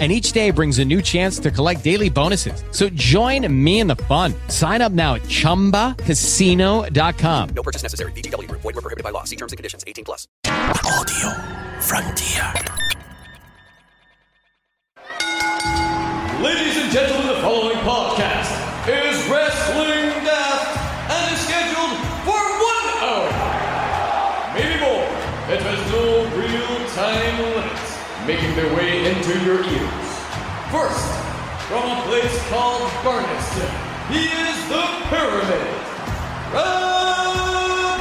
and each day brings a new chance to collect daily bonuses. So join me in the fun. Sign up now at ChumbaCasino.com. No purchase necessary. VGW. Void were prohibited by law. See terms and conditions. 18 plus. Audio Frontier. Ladies and gentlemen, the following podcast is Wrestling making their way into your ears. First, from a place called Barneston, he is the Pyramid. Red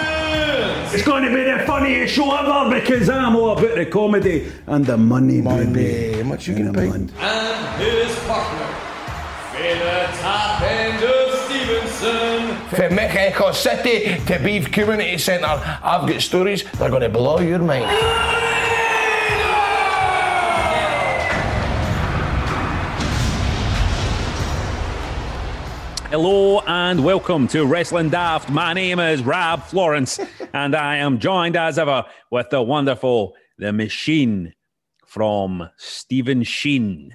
Florence! It's going to be the funniest show ever because I'm all about the comedy and the money, baby. How much you And gonna pay? and his partner, Fela Top End Stevenson. From Echo City to Beef Community Centre, I've got stories that are going to blow your mind. Hello and welcome to Wrestling Daft. My name is Rob Florence, and I am joined as ever with the wonderful, the machine from Stephen Sheen.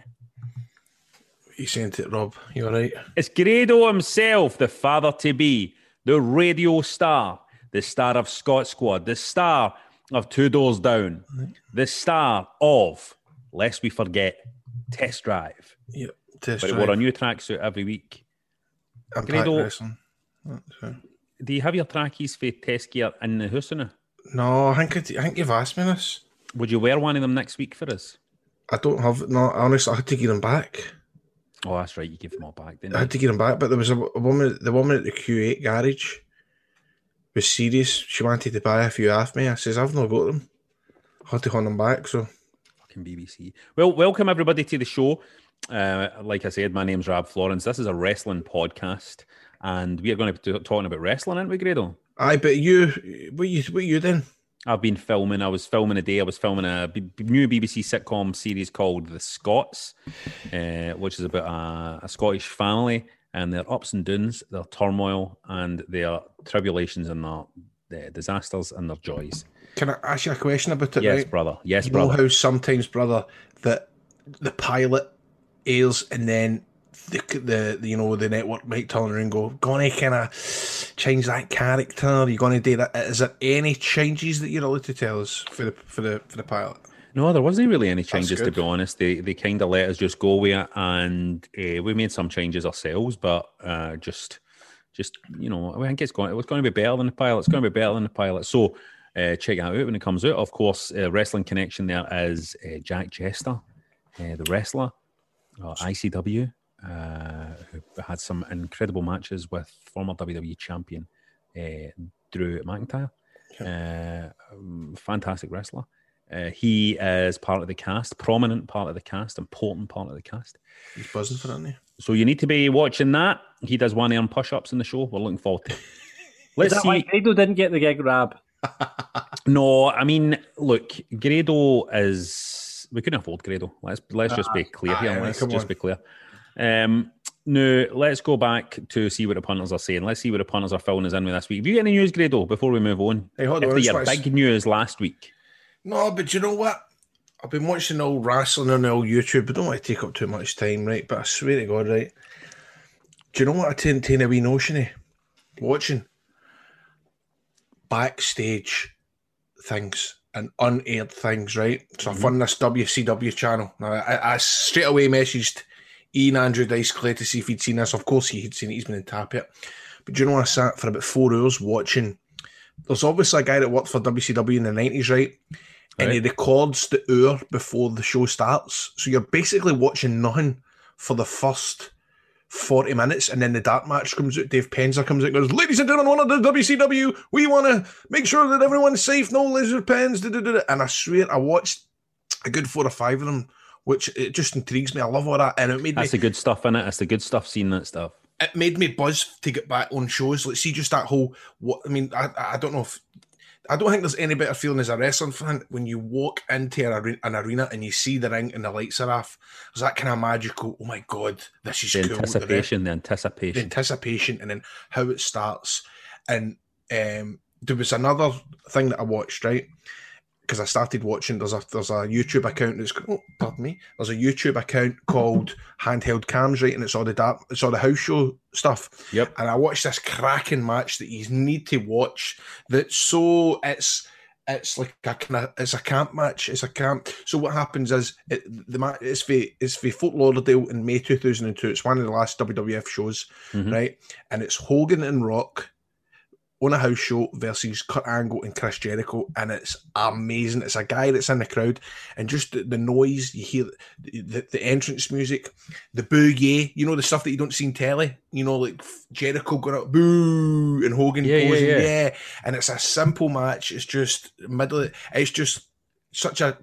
You saying it, Rob? You all right? It's Grado himself, the father to be, the radio star, the star of Scot Squad, the star of Two Doors Down, the star of, lest we forget, Test Drive. Yep. Test But drive. wore a new tracksuit every week. I'm Grado- wrestling. Right. Do you have your trackies for test gear in the house now? No, I think I think you've asked me this. Would you wear one of them next week for us? I don't have no. Honestly, I had to get them back. Oh, that's right. You gave them all back, didn't I you? had to get them back, but there was a, a woman. The woman at the Q8 garage was serious. She wanted to buy a few off me. I says I've not got them. I had to hand them back. So Fucking BBC. Well, welcome everybody to the show. Uh, like I said, my name's Rob Florence. This is a wrestling podcast, and we are going to be talking about wrestling, aren't we, Grado? aye, but you, what you, what you then? I've been filming. I was filming a day. I was filming a B- new BBC sitcom series called The Scots, uh, which is about a, a Scottish family and their ups and downs, their turmoil, and their tribulations and their, their disasters and their joys. Can I ask you a question about it? Yes, right? brother. Yes, you know brother. how sometimes, brother, that the pilot airs and then the, the, the you know the network might turn around and go, "Gonna kind of change that character? Are You gonna do that? Is there any changes that you're allowed to tell us for the for the for the pilot? No, there wasn't really any changes to be honest. They they kind of let us just go with it, and uh, we made some changes ourselves, but uh, just just you know, I think it's going. It was going to be better than the pilot. It's going to be better than the pilot. So uh, check it out when it comes out. Of course, uh, wrestling connection there is uh, Jack Jester, uh, the wrestler, uh, ICW, uh, who had some incredible matches with former WWE champion uh, Drew McIntyre. Uh, um, fantastic wrestler. Uh, he is part of the cast, prominent part of the cast, important part of the cast. He's buzzing for it, isn't he? So you need to be watching that. He does one arm push ups in the show. We're looking forward to it. Is Let's that see. why Grado didn't get the gig, Rab? No, I mean, look, Grado is. We couldn't afford Grado. Let's let's just be clear here. aye, Let's just on. be clear. Um, now, let's go back to see what the punters are saying. Let's see what the punters are filling us in with this week. Have you got any news, Grado, before we move on? Hey, hold on, your big news last week. No, but you know what? I've been watching all wrestling on all YouTube. I don't want to take up too much time, right? But I swear to God, right? Do you know what I tend to a wee notion of? Watching backstage things and unaired things, right? So I've run this WCW channel. Now, I, I straight away messaged Ian Andrew Dice Clay to see if he'd seen this. Of course, he had seen it. He's been in tap it. But do you know, I sat for about four hours watching. There's obviously a guy that worked for WCW in the 90s, right? And he records the hour before the show starts. So you're basically watching nothing for the first 40 minutes. And then the dark match comes out. Dave Penzer comes out and goes, Ladies and gentlemen, one of the WCW, we want to make sure that everyone's safe, no laser pens. Da, da, da." And I swear, I watched a good four or five of them, which it just intrigues me. I love all that. And it made me. That's the good stuff in it. That's the good stuff. Seeing that stuff. it made me buzz to get back on shows. Like, see, just that whole what I mean. I I don't know if I don't think there's any better feeling as a wrestling fan when you walk into an arena, an arena and you see the ring and the lights are off. There's that kind of magical. Oh my god, this is The cool. anticipation, the the anticipation. anticipation and then how it starts. And um, there was another thing that I watched, right? Because I started watching. There's a there's a YouTube account that's oh, pardon me. There's a YouTube account called Handheld Cams, right? And it's all the dark, it's all the house show stuff. Yep. And I watched this cracking match that you need to watch. That's so it's it's like a kind of it's a camp match. It's a camp. So what happens is it, the match it's for it's for Fort Lauderdale in May 2002. It's one of the last WWF shows, Mhm. right? And it's Hogan and Rock on a house show versus Kurt Angle and Chris Jericho, and it's amazing. It's a guy that's in the crowd, and just the, the noise you hear, the, the, the entrance music, the boo yeah, you know the stuff that you don't see in telly. You know, like Jericho going up boo and Hogan Yeah, yeah, posing, yeah. yeah, and it's a simple match. It's just middle. It's just such a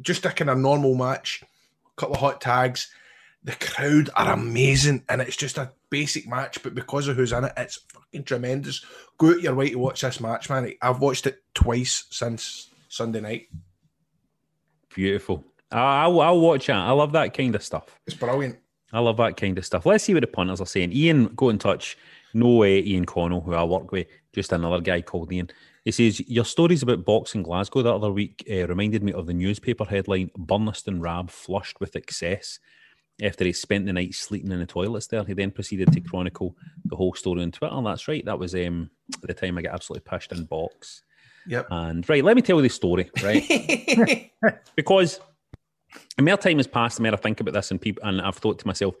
just a kind of normal match. A couple of hot tags. The crowd are amazing, and it's just a basic match, but because of who's in it, it's fucking tremendous. Go out your way to watch this match, man. I've watched it twice since Sunday night. Beautiful. I- I'll, I'll watch that. I love that kind of stuff. It's brilliant. I love that kind of stuff. Let's see what the punters are saying. Ian, go in touch. No way, Ian Connell, who I work with, just another guy called Ian. He says, Your stories about boxing Glasgow the other week uh, reminded me of the newspaper headline Burniston Rab flushed with excess after he spent the night sleeping in the toilets there. He then proceeded to chronicle the whole story on Twitter. That's right. That was um, the time I got absolutely pushed in box. Yep. And right, let me tell you the story, right? because the more time has passed, the more I think about this, and people, and I've thought to myself,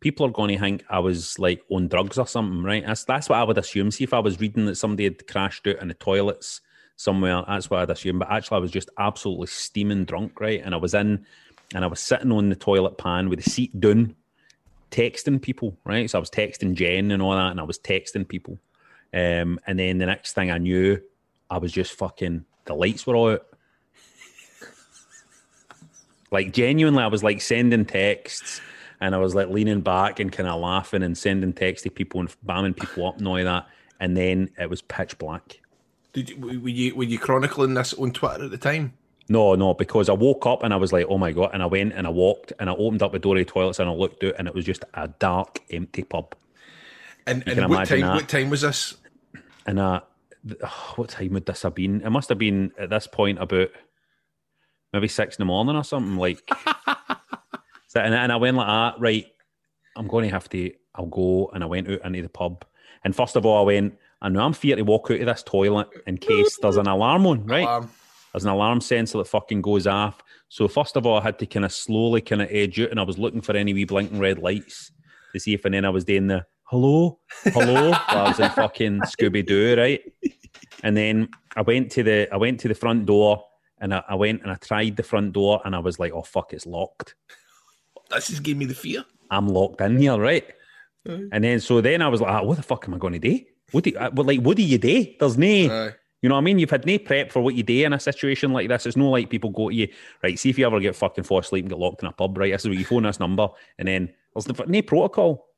people are going to think I was like on drugs or something, right? That's that's what I would assume. See, if I was reading that somebody had crashed out in the toilets somewhere, that's what I'd assume. But actually, I was just absolutely steaming drunk, right? And I was in, and I was sitting on the toilet pan with the seat down, texting people, right? So I was texting Jen and all that, and I was texting people. Um, and then the next thing I knew, I was just fucking the lights were out. Like genuinely, I was like sending texts and I was like leaning back and kind of laughing and sending texts to people and bamming people up and all that. And then it was pitch black. Did you, were you were you chronicling this on Twitter at the time? No, no, because I woke up and I was like, oh my God. And I went and I walked and I opened up the door of the toilets and I looked out and it was just a dark, empty pub. And, and what time? that. What time was this? And uh, what time would this have been? It must have been at this point about maybe six in the morning or something. Like, so, and, and I went like that, right? I'm going to have to, I'll go. And I went out into the pub. And first of all, I went, I know I'm fear to walk out of this toilet in case there's an alarm on, right? Um, There's an alarm sensor that fucking goes off. So first of all, I had to kind of slowly kind of edge out, and I was looking for any wee blinking red lights to see if, and then I was doing the hello, hello. while I was in fucking Scooby Doo, right? And then I went to the I went to the front door, and I, I went and I tried the front door, and I was like, oh fuck, it's locked. this just gave me the fear. I'm locked in here, right? And then so then I was like, ah, what the fuck am I going to do? What do you, uh, like what do you do? There's no. You know what I mean? You've had no prep for what you do in a situation like this. It's no like people go to you, right? See if you ever get fucking fall asleep and get locked in a pub, right? This is where you phone this number, and then there's the, no protocol.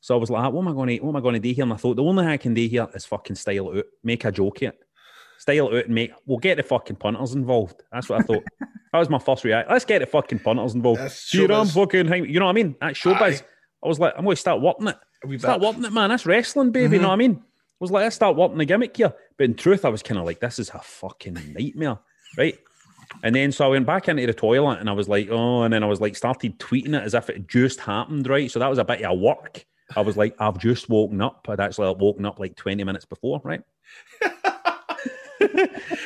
So I was like, ah, what am I going to, what am I going to do here? And I thought the only thing I can do here is fucking style it out, make a joke here, style it out, and make. We'll get the fucking punters involved. That's what I thought. that was my first reaction. Let's get the fucking punters involved. That's Here I'm fucking, you know what I mean? That's showbiz. Aye. I was like, I'm going to start working it. Start bit. working it, man. That's wrestling, baby. You know mm-hmm. what I mean? I was like, let's start working the gimmick here. But in truth, I was kind of like, this is a fucking nightmare, right? And then so I went back into the toilet and I was like, oh, and then I was like, started tweeting it as if it just happened, right? So that was a bit of a work. I was like, I've just woken up. I'd actually woken up like 20 minutes before, right?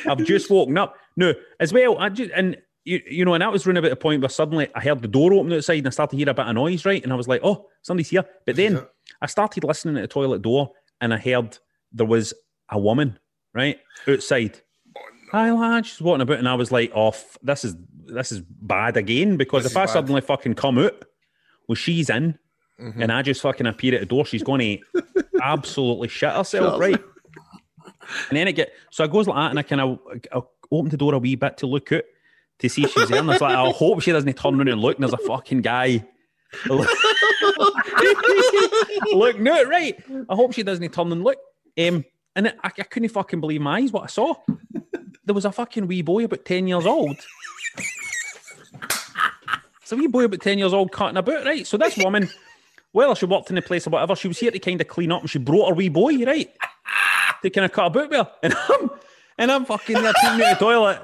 I've just woken up. No, as well, I just, and you, you know, and that was running about the point where suddenly I heard the door open outside and I started to hear a bit of noise, right? And I was like, oh, somebody's here. But then. I started listening at the toilet door and I heard there was a woman, right, outside. Hi, lad. She's walking about, and I was like, "Off. this is this is bad again." Because This if I bad. suddenly fucking come out, well, she's in, Mm-hmm. and I just fucking appear at the door, she's going to absolutely shit herself, right? And then it get so I goes like that, and I kind of I open the door a wee bit to look out to see she's. And I was like, I hope she doesn't turn around and look. And there's a fucking guy look, no, right. I hope she doesn't turn and look. Um, and I, I couldn't fucking believe my eyes what I saw. There was a fucking wee boy about 10 years old. It's a wee boy about 10 years old cutting about, right? So this woman, well, she worked in the place or whatever, she was here to kind of clean up and she brought her wee boy, right? To kind of cut about with her. And I'm, and I'm fucking there taking out the toilet.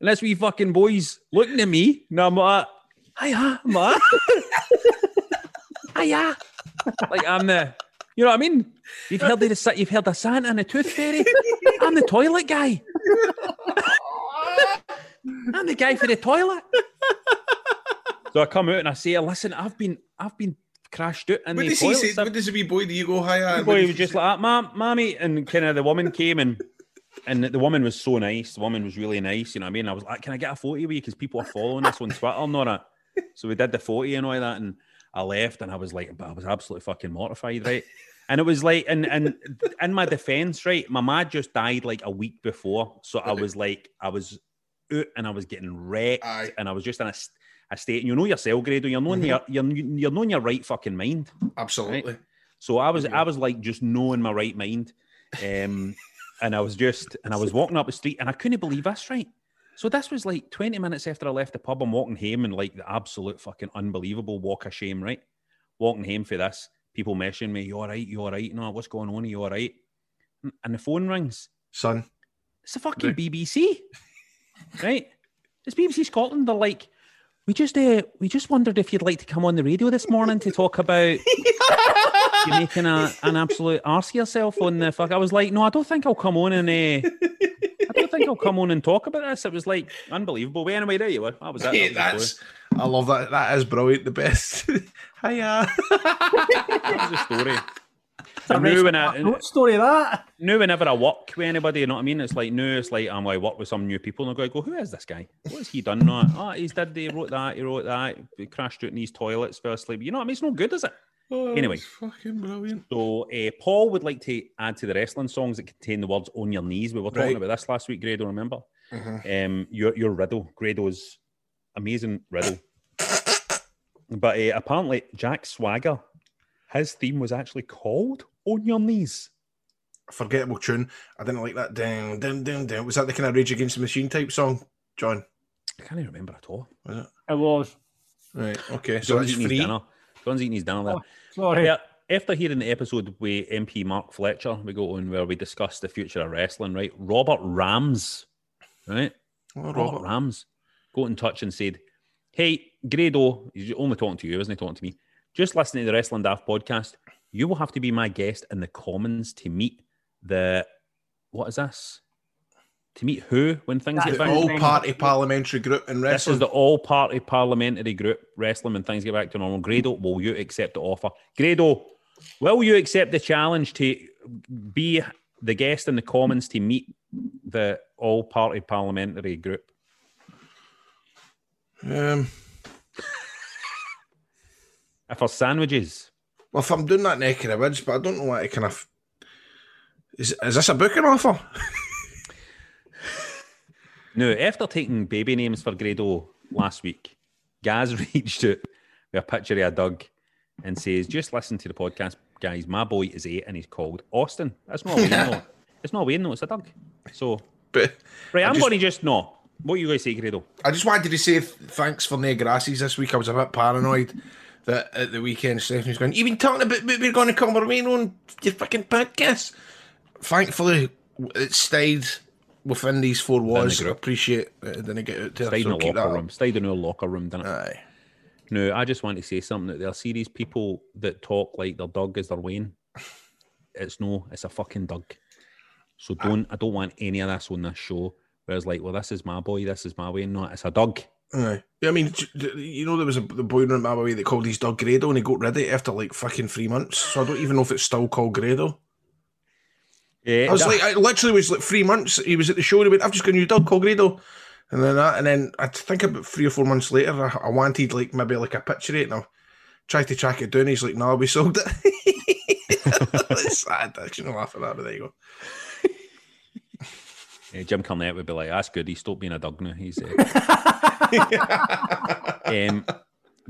And this wee fucking boy's looking at me. And I'm like, hiya, man. hiya. Like I'm the, you know what I mean? You've heard the, you've heard of Santa and the Tooth Fairy. I'm the toilet guy. I'm the guy for the toilet. So I come out and I say, "Listen, I've been, I've been crashed out in What the does he say? What does the wee boy? Do you go higher? The boy was just like, that, "Mom, mommy," and kind of the woman came and. And the woman was so nice. The woman was really nice. You know what I mean? I was like, "Can I get a photo with you?" Because people are following us on Twitter and all that. So we did the photo and all that, and I left, and I was like, but I was absolutely fucking mortified, right? And it was like, and and in my defense, right, my mad just died like a week before, so I was like, I was out and I was getting wrecked, Aye. and I was just in a, a state. And you know yourself, Grado, you're knowing your, you're you're knowing your right fucking mind. Absolutely. So I was I was like just knowing my right mind. Um and I was just and I was walking up the street and I couldn't believe this, right? So this was like 20 minutes after I left the pub. I'm walking home and like the absolute fucking unbelievable walk of shame, right? Walking home for this, people messaging me, you all right, you all right? No, what's going on? Are you all right? And the phone rings. Son. It's the fucking BBC, right? It's BBC Scotland. They're like, we just uh, we just wondered if you'd like to come on the radio this morning to talk about you making a, an absolute arse yourself on the fuck. I was like, no, I don't think I'll come on and uh, I don't think I'll come on and talk about this. It was like unbelievable. But anyway, there you were. That was. Hey, That was that's. I love that. That is brilliant. The best. Hiya. That was the story. And now when I, What story that? now whenever I work with anybody, you know what I mean? It's like now it's like I'm like work with some new people and I go, go, who is this guy? What has he done? No, oh, ah, he's did he wrote that, he wrote that, he crashed out in these toilets fell asleep. You know what I mean? It's no good, is it? Oh, Anyway. fucking brilliant. So uh, Paul would like to add to the wrestling songs that contain the words "on your knees." We were talking Right. about this last week, Grado. Remember? Mhm. Um, your your riddle, Grado's amazing riddle. But uh, apparently, Jack Swagger, his theme was actually called "On Your Knees." Forgettable tune. I didn't like that. Ding, ding, ding, ding. Was that the kind of Rage Against the Machine type song, John? I can't even remember at all. Was it? It was. Right. Okay. So John's it's free. dinner. John's eating his dinner there. Oh, Sorry. Yeah, after hearing the episode with MP Mark Fletcher, we go on where we discuss the future of wrestling, right? Robert Rams, right? Oh, Robert Robert. Rams got in touch and said, Hey, Grado, he's only talking to you, isn't he talking to me? Just listening to the Wrestling Daft podcast. You will have to be my guest in the Commons to meet the, what is this? To meet who when things get The back? all party parliamentary group in This is the all party parliamentary group wrestling when things get back to normal. Grado, will you accept the offer? Grado, will you accept the challenge to be the guest in the Commons to meet the all party parliamentary group? Um, If for sandwiches, well, if I'm doing that neck of the woods, but I don't know what I kind of. Is, is this a booking offer? no, after taking baby names for Grado last week, Gaz reached out with a picture of a dog and says, Just listen to the podcast, guys. My boy is eight and he's called Austin. That's not a Wayne, no. It's not a Wayne, no, it's a dog. So, But right, I'm just- going to just know. What you guys say, Grado? I just wanted to say thanks for the grasses this week. I was a bit paranoid that at the weekend Stephanie was going, You've been talking about we're going to come on your fucking podcast. Thankfully, it stayed within these four walls. I appreciate it. It didn't get out there. Stayed so in the locker room. Stayed in our locker room, didn't it? Aye. No, I just want to say something that there are series people that talk like their dog is their Wayne. It's no, it's a fucking dog. So don't I don't want any of this on this show. Whereas like, well, this is my boy, this is my Wayne. No, it's a dog. Aye. Yeah, I mean, you know, there was a the boy room away that called his dog Grado and he got rid of it after like fucking three months. So I don't even know if it's still called Grado. Yeah, I was like, I literally was like three months. He was at the show. And he went, "I've just got a new dog called Grado," and then that, and then I think about three or four months later, I, I wanted like maybe like a picture of it, and I tried to track it down. He's like, "No, we sold it." it's sad. I shouldn't laugh at that, but there you go. Yeah, Jim Cornette would be like, "That's good. He stopped being a dog now." He's uh, um,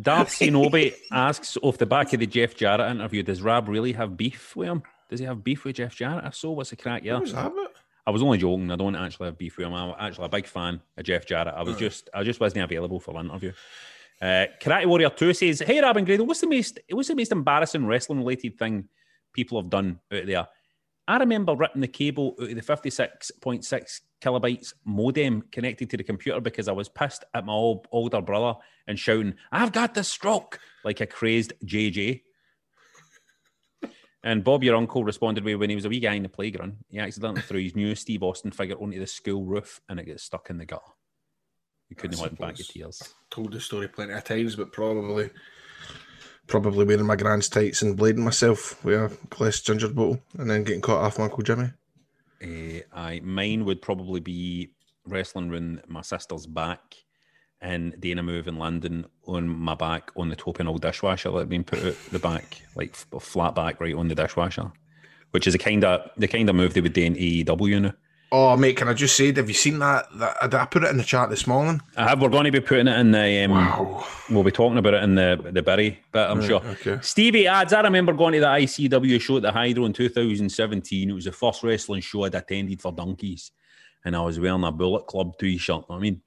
Darth Shinobi asks off the back of the Jeff Jarrett interview, does Rab really have beef with him? Does he have beef with Jeff Jarrett? If so, what's the crack? Yeah. Was? I was only joking. I don't actually have beef with him. I'm actually a big fan of Jeff Jarrett. I was just I just wasn't available for the interview. Uh, Karate Warrior 2 says, Hey Rab and Grado, what's the most what's the most embarrassing wrestling related thing people have done out there? I remember ripping the cable out of the 56.6 kilobytes modem connected to the computer because I was pissed at my old, older brother and shouting, I've got the stroke, like a crazed JJ. And Bob, your uncle, responded with when he was a wee guy in the playground, he accidentally threw his new Steve Austin figure onto the school roof and it got stuck in the gutter. You couldn't hold back your tears. Told the story plenty of times, but probably probably wearing my grand's tights and blading myself with a glass ginger bottle and then getting caught off my Uncle Jimmy. Uh, I mine would probably be wrestling round my sister's back and doing a move in London on my back on the top of an old dishwasher that had been put out the back, like flat back right on the dishwasher, which is a kind of the kind of move they would do in AEW now. Oh mate, can I just say, have you seen that? that I, put it in the chat this morning. I have, we're going to be putting it in the. Um, Wow. We'll be talking about it in the the Berry but I'm sure. okay. Stevie adds, I remember going to the ICW show at the Hydro in 2017. It was the first wrestling show I'd attended for donkeys. And I was wearing a Bullet Club t shirt. I mean,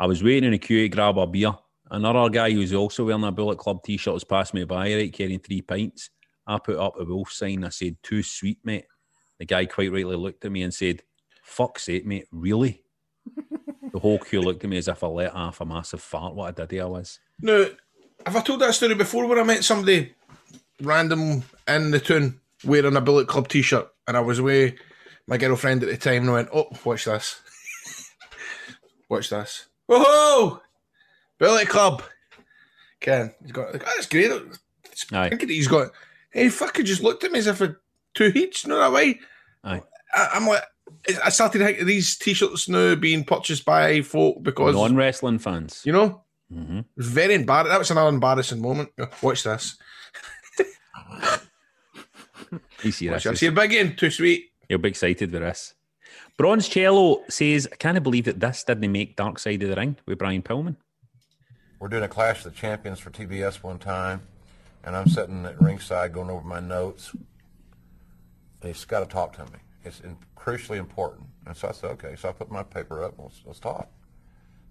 I was waiting in a queue to grab a beer. Another guy who was also wearing a Bullet Club t shirt was passing me by, right, carrying three pints. I put up a wolf sign. I said, Too sweet, mate. The guy quite rightly looked at me and said, Fuck's sake, mate, really? the whole queue looked at me as if I let off a massive fart. What a diddy I was. Now, have I told that story before where I met somebody random in the town wearing a Bullet Club t shirt and I was with my girlfriend at the time and I went, Oh, watch this. watch this. Whoa! Bullet Club. Ken, he's got, like, that's great. Aye. Look at it, he's got, hey, fucking just looked at me as if I two heats, no that way. Aye. I, I'm like, I started thinking these t shirts now being purchased by folk because, Non wrestling fans. you know, Mhm. very embarrassing. That was another embarrassing moment. Watch this. You see Watch this. this. See a big in, too sweet. You'll be excited with this. Bronze Cello says, I can't believe that this didn't make Dark Side of the Ring with Brian Pillman. We're doing a Clash of the Champions for TBS one time, and I'm sitting at ringside going over my notes. He's got to talk to me. It's in, crucially important. And so I said, okay. So I put my paper up. Let's, let's talk.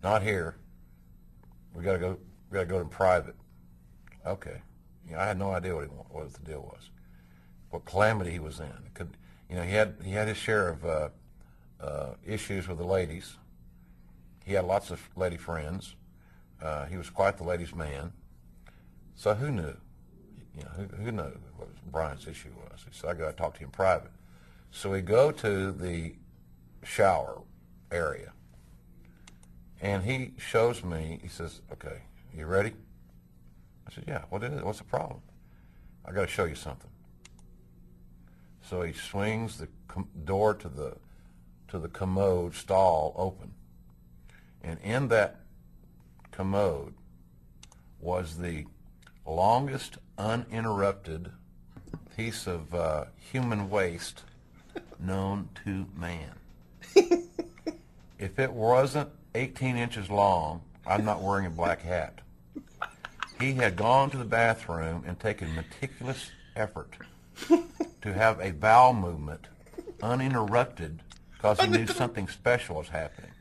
Not here. We got to go. We got to go in private. Okay. You know, I had no idea what he what the deal was. What calamity he was in. Could, you know, he had he had his share of uh, uh, issues with the ladies. He had lots of lady friends. Uh, he was quite the ladies' man. So who knew? You know, who, who knew what Brian's issue was? Said, I got to talk to him private. So we go to the shower area, and he shows me, he says, okay, you ready? I said, yeah, what is it? What's the problem? I got to show you something. So he swings the door to the to the commode stall open, and in that commode was the longest uninterrupted piece of uh, human waste known to man. if it wasn't 18 inches long, I'm not wearing a black hat. He had gone to the bathroom and taken meticulous effort to have a bowel movement uninterrupted because he knew something special was happening.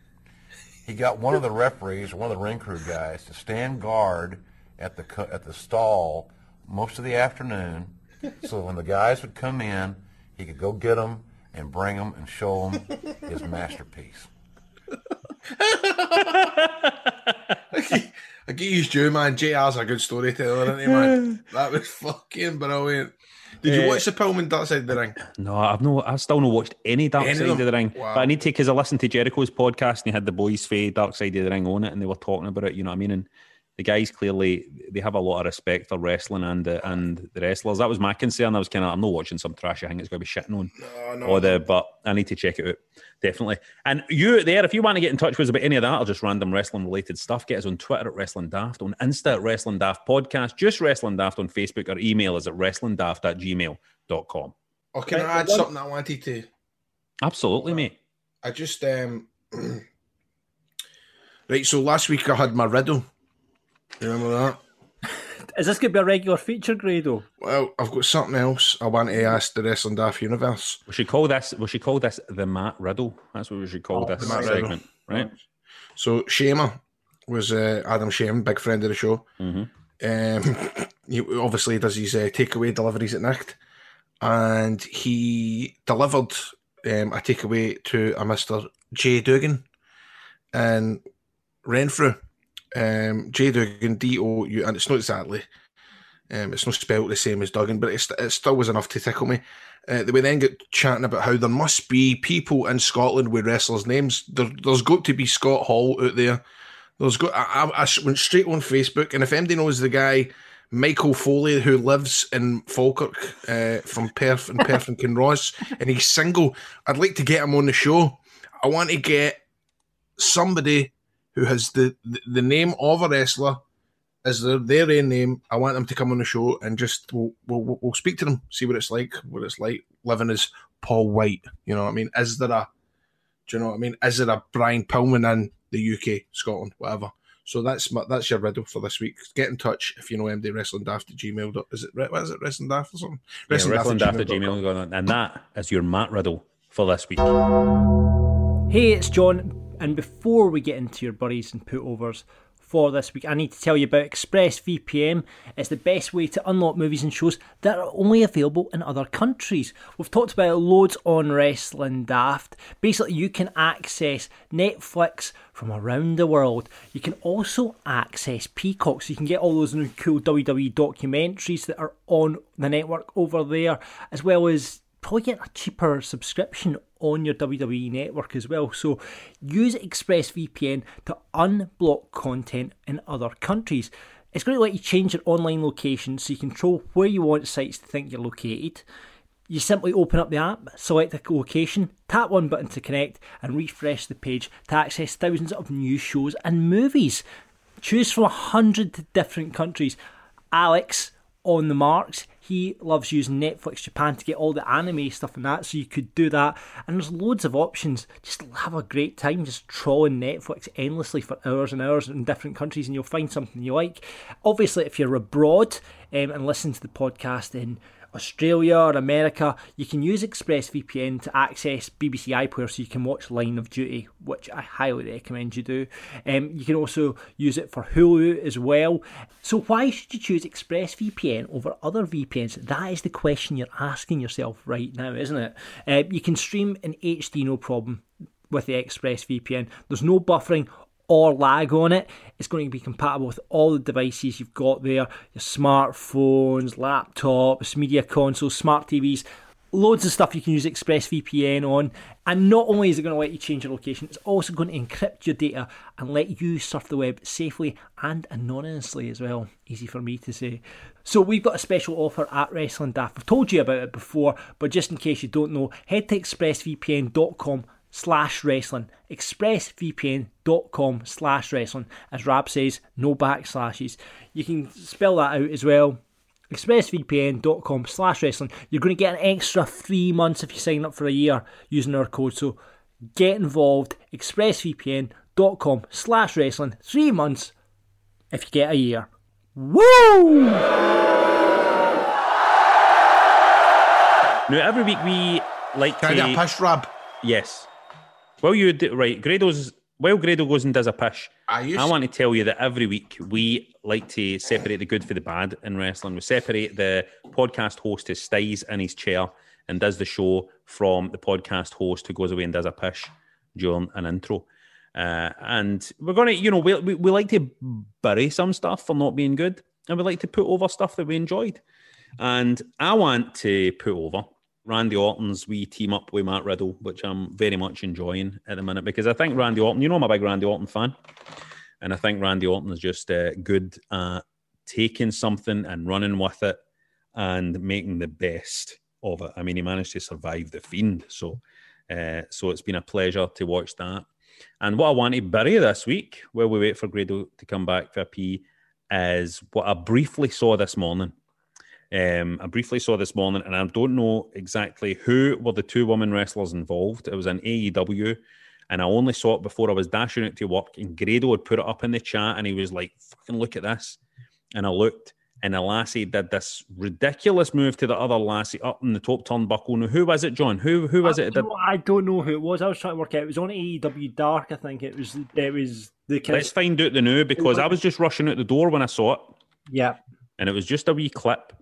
He got one of the referees, one of the ring crew guys, to stand guard at the at the stall most of the afternoon, so when the guys would come in, he could go get them and bring them and show them his masterpiece. I get used to man. JR's a good storyteller, isn't he, man? that was fucking brilliant. Did you Eh, watch the Pillman Dark Side of the Ring? No, I've no, I've still not watched any Dark Any Side of them? the Ring. Wow. But I need to because I listened to Jericho's podcast and he had the boys fade Dark Side of the Ring on it, and they were talking about it. You know what I mean? And the guys clearly they have a lot of respect for wrestling and the, and the wrestlers. That was my concern. I was kind of I'm not watching some trash. I think It's going to be shitting on. No, no. Or the, but I need to check it out definitely. And you there, if you want to get in touch with us about any of that or just random wrestling related stuff, get us on Twitter at Wrestling Daft, on Insta at Wrestling Daft Podcast, just Wrestling Daft on Facebook, or email us at wrestlingdaft at gmail.com. Or can I add something I wanted to? Absolutely, mate. I just um right. So last week I had my riddle. You remember that? Is this going to be a regular feature, Grado? Well, I've got something else I want to ask the Wrestling Daft universe. We should call this. We should call this the Matt Riddle. That's what we should call Oh, this the Matt Riddle. segment, right? So Shamer was uh, Adam Shamer, big friend of the show. Mm-hmm. Um, he obviously does his uh, takeaway deliveries at night, and he delivered um, a takeaway to a Mister Jay Dugan in Renfrew. Um, Jay Dugan, D O U, and it's not exactly, um, it's not spelled the same as Duggan, but it's, it still was enough to tickle me. Uh, we then get chatting about how there must be people in Scotland with wrestlers' names. There, there's got to be Scott Hall out there. There's got. I, I, I went straight on Facebook, and if anybody knows the guy Michael Foley who lives in Falkirk uh, from Perth and Perth and Kinross, and he's single, I'd like to get him on the show. I want to get somebody who has the the, the name of a wrestler as their their own name. I want them to come on the show and just we'll we'll, we'll speak to them, see what it's like, what it's like living as Paul White. You know what I mean? Is there a do you know what I mean? Is there a Brian Pillman in the UK, Scotland, whatever? So that's my, that's your riddle for this week. Get in touch if you know MD Wrestling Daft at Gmail. dot- Is it what is it Wrestling Daft or something? Yeah, Wrestling Daft Wrestling at Daft at gmail dot com. Gmail, and that is your Matt Riddle for this week. Hey, it's John, and before we get into your buddies and putovers for this week, I need to tell you about ExpressVPN. It's the best way to unlock movies and shows that are only available in other countries. We've talked about loads on Wrestling Daft. Basically, you can access Netflix from around the world. You can also access Peacock, so you can get all those new cool WWE documentaries that are on the network over there, as well as probably get a cheaper subscription on your WWE network as well. So use ExpressVPN to unblock content in other countries. It's going to let you change your online location so you control where you want sites to think you're located. You simply open up the app, select a location, tap one button to connect, and refresh the page to access thousands of new shows and movies. Choose from a hundred different countries. Alex on the marks. He loves using Netflix Japan to get all the anime stuff and that, so you could do that. And there's loads of options. Just have a great time just trawling Netflix endlessly for hours and hours in different countries, and you'll find something you like. Obviously, if you're abroad um, and listen to the podcast in Australia or America, you can use ExpressVPN to access BBC iPlayer so you can watch Line of Duty, which I highly recommend you do. Um, you can also use it for Hulu as well. So, why should you choose ExpressVPN over other VPNs? That is the question you're asking yourself right now, isn't it? Uh, you can stream in HD no problem with the ExpressVPN. There's no buffering or lag on it. It's going to be compatible with all the devices you've got there your smartphones, laptops, media consoles, smart TVs. Loads of stuff you can use ExpressVPN on, and not only is it going to let you change your location, it's also going to encrypt your data and let you surf the web safely and anonymously as well. Easy for me to say. So we've got a special offer at Wrestling Daft. I've told you about it before, but just in case you don't know, head to expressvpn.com slash wrestling. Expressvpn.com slash wrestling. As Rab says no backslashes. You can spell that out as well. Expressvpn.com slash wrestling. You're going to get an extra three months if you sign up for a year using our code. So get involved. Expressvpn.com slash wrestling. Three months if you get a year. Woo! Now, every week we like Can I to. get a push, Rab? Yes. Well, you do, right. Grado's well, Grado goes and does a push. I used I want to tell you that every week we like to separate the good for the bad in wrestling. We separate the podcast host who stays in his chair and does the show from the podcast host who goes away and does a push during an intro. Uh, and we're going to, you know, we, we, we like to bury some stuff for not being good, and we like to put over stuff that we enjoyed. And I want to put over Randy Orton's we team up with Matt Riddle, which I'm very much enjoying at the minute because I think Randy Orton, you know, I'm a big Randy Orton fan, and I think Randy Orton is just uh, good at taking something and running with it and making the best of it. I mean, he managed to survive the Fiend, so uh, so it's been a pleasure to watch that. And what I want to bury this week, while we wait for Grado to come back for a pee, is what I briefly saw this morning. Um, I briefly saw this morning, and I don't know exactly who were the two women wrestlers involved. It was an AEW, and I only saw it before I was dashing out to work. And Grado had put it up in the chat, and he was like, "Fucking look at this!" And I looked, and a lassie did this ridiculous move to the other lassie up in the top turnbuckle. Now, who was it, John? Who who was I it? did- I don't know who it was. I was trying to work out. It was on AEW Dark, I think. It was. It was the kind Let's find out the new because I was just rushing out the door when I saw it, yeah. and it was just a wee clip,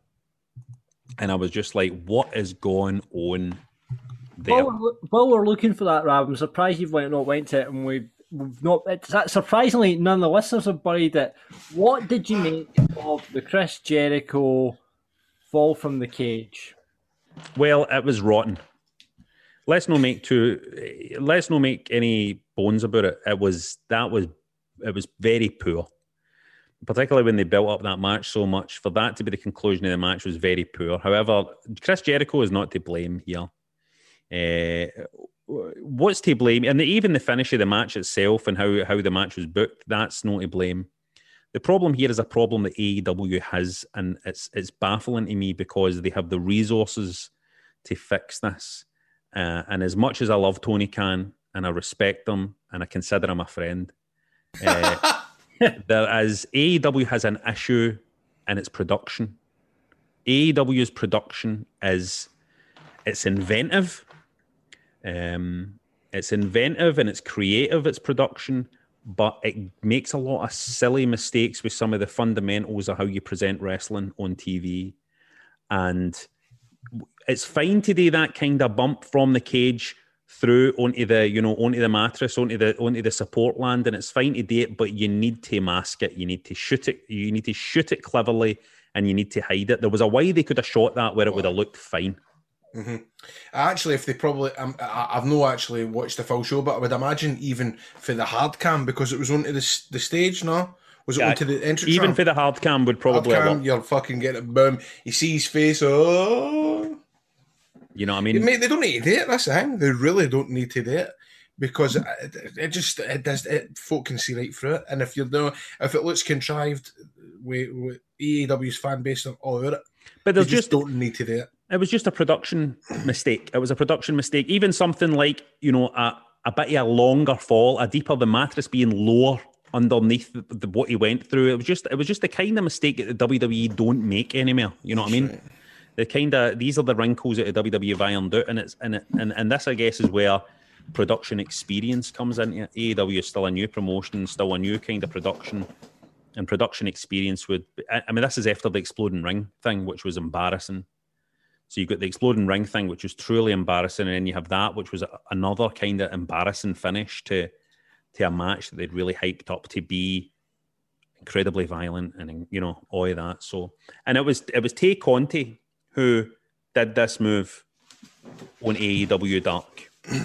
and I was just like, "What is going on there?" While we're, while we're looking for that, Rab, I'm surprised you've went, not went to it, and we've, we've not. It's, that- surprisingly, none of the listeners have buried it. What did you make of the Chris Jericho fall from the cage? Well, it was rotten. Let's not make too. Let's not make any bones about it. It was that was it was very poor, particularly when they built up that match so much. For that to be the conclusion of the match was very poor. However, Chris Jericho is not to blame here. Uh, what's to blame? And even the finish of the match itself and how how the match was booked, that's not to blame. The problem here is a problem that AEW has, and it's it's baffling to me because they have the resources to fix this. Uh, and as much as I love Tony Khan and I respect him and I consider him a friend, uh, there is AEW has an issue in its production. AEW's production is it's inventive, um, it's inventive and it's creative. Its production, but it makes a lot of silly mistakes with some of the fundamentals of how you present wrestling on TV, and it's fine to do that kind of bump from the cage through onto the you know onto the mattress onto the onto the support land and it's fine to do it but you need to mask it you need to shoot it you need to shoot it cleverly and you need to hide it there was a way they could have shot that where it would have looked fine hmm Actually, if they probably, um, I, I've not actually watched the full show, but I would imagine even for the hard cam because it was onto the the stage. No, was it Yeah, onto the entrance? even ramp? for the hard cam would probably hard have cam, you're fucking getting a boom. You see his face. Oh, you know what I mean mate, they don't need to do it. That's the thing. They really don't need to do it because hmm. it, it just it does it. Folk can see right through it, and if you're doing, if it looks contrived, with, with EAW's fan base are all over it. but They there's just just don't need to do it. it was just a production mistake. It was a production mistake. Even something like you know a, a bit of a longer fall, a deeper the mattress being lower underneath the, the, what he went through. It was just it was just the kind of mistake that the WWE don't make anymore. You know what I mean? The kind of these are the wrinkles that the WWE ironed out, and it's and it, and and this I guess is where production experience comes in. AEW is still a new promotion, still a new kind of production. And production experience would, I mean, this is after the exploding ring thing, which was embarrassing. So you've got the exploding ring thing, which was truly embarrassing, and then you have that, which was another kind of embarrassing finish to to a match that they'd really hyped up to be incredibly violent and you know all of that. So, and it was it was Tay Conti who did this move on AEW Dark. uh,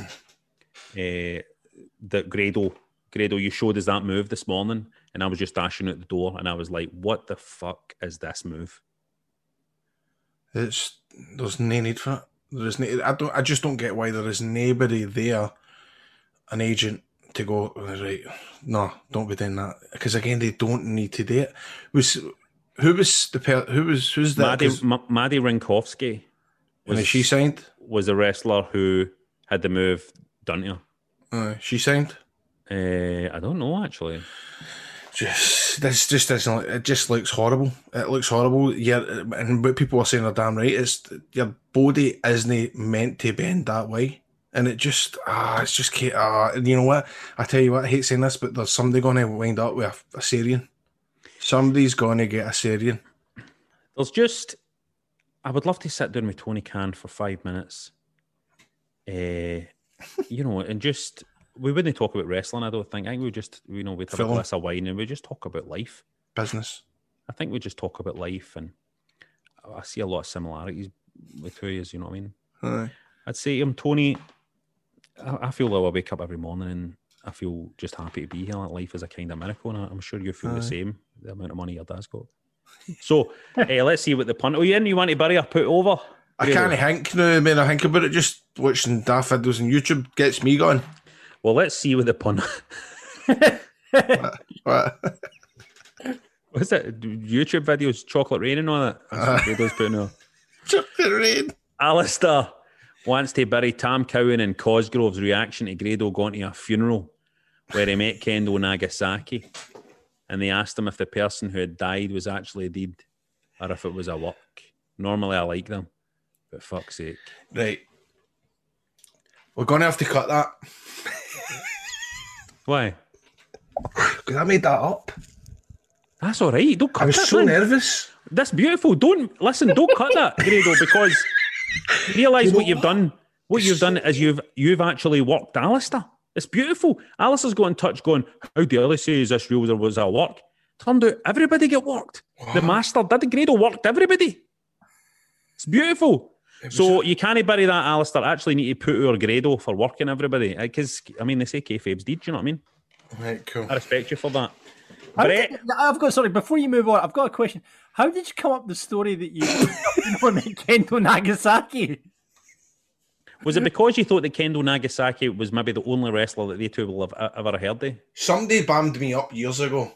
that Grado Grado, you showed us that move this morning, and I was just dashing out the door, and I was like, "What the fuck is this move?" It's there's no need for it. There's no, I don't. I just don't get why there is nobody there, an agent to go right. No, don't be doing that because again they don't need to do it. Who was the per, who was who's that? Maddie, M- Maddie Rinkowski is she signed? was a wrestler who had the move done to her. Uh, she signed. Uh, I don't know actually. Just this just doesn't. It just looks horrible. It looks horrible. Yeah, and what people are saying are damn right. It's your body isn't meant to bend that way, and it just ah, it's just ah. And you know what? I tell you what, I hate saying this, but there's somebody going to wind up with a, a Syrian. Somebody's going to get a Syrian. There's just, I would love to sit down with Tony Khan for five minutes. Uh, you know, and just we wouldn't talk about wrestling. I don't think. I think we just, you know, we'd have Film. a glass of wine and we'd just talk about life. Business. I think we just talk about life, and I see a lot of similarities with who he is. You know what I mean? Aye. I'd say to him, Tony. I, I feel like I wake up every morning and I feel just happy to be here. Like life is a kind of miracle, and I- I'm sure you feel Aye. the same. The amount of money your dad's got. So eh, let's see what the punt. Oh, you in? You want to bury a put over? I Grado? can't think now. When I think about it, just watching daft videos on YouTube gets me going. Well, let's see what the pun. What? What's it? YouTube videos, chocolate rain and all that. That's what Grado's putting on. Chocolate rain. Alistair wants to bury Tam Cowan and Cosgrove's reaction to Grado going to a funeral where he met Kendo Nagasaki. And they asked him if the person who had died was actually dead. or if it was a work. Normally, I like them, but fuck's sake. Right. We're going to have to cut that Why? because I made that up. That's all right. Don't cut I was that, so man. nervous. That's beautiful. Don't listen. Don't cut that, Grado, because realise what you've done. What you've done is you've you've actually worked Alistair. It's beautiful. Alice has got in touch, going, "How dare they say is this real or was that work?" Turned out everybody get worked. The master did. Grado worked everybody. It's beautiful. So you can't bury that, Alistair. Actually, need to put our Grado for working everybody uh, because I mean they say kayfabe's deed. Do you know what I mean? Right, cool. I respect you for that. How Brett, did- I've got sorry. Before you move on, I've got a question. How did you come up with the story that you you know, Kendo Nagasaki? Was it because you thought that Kendo Nagasaki was maybe the only wrestler that they two will have uh, ever heard of? Somebody bammed me up years ago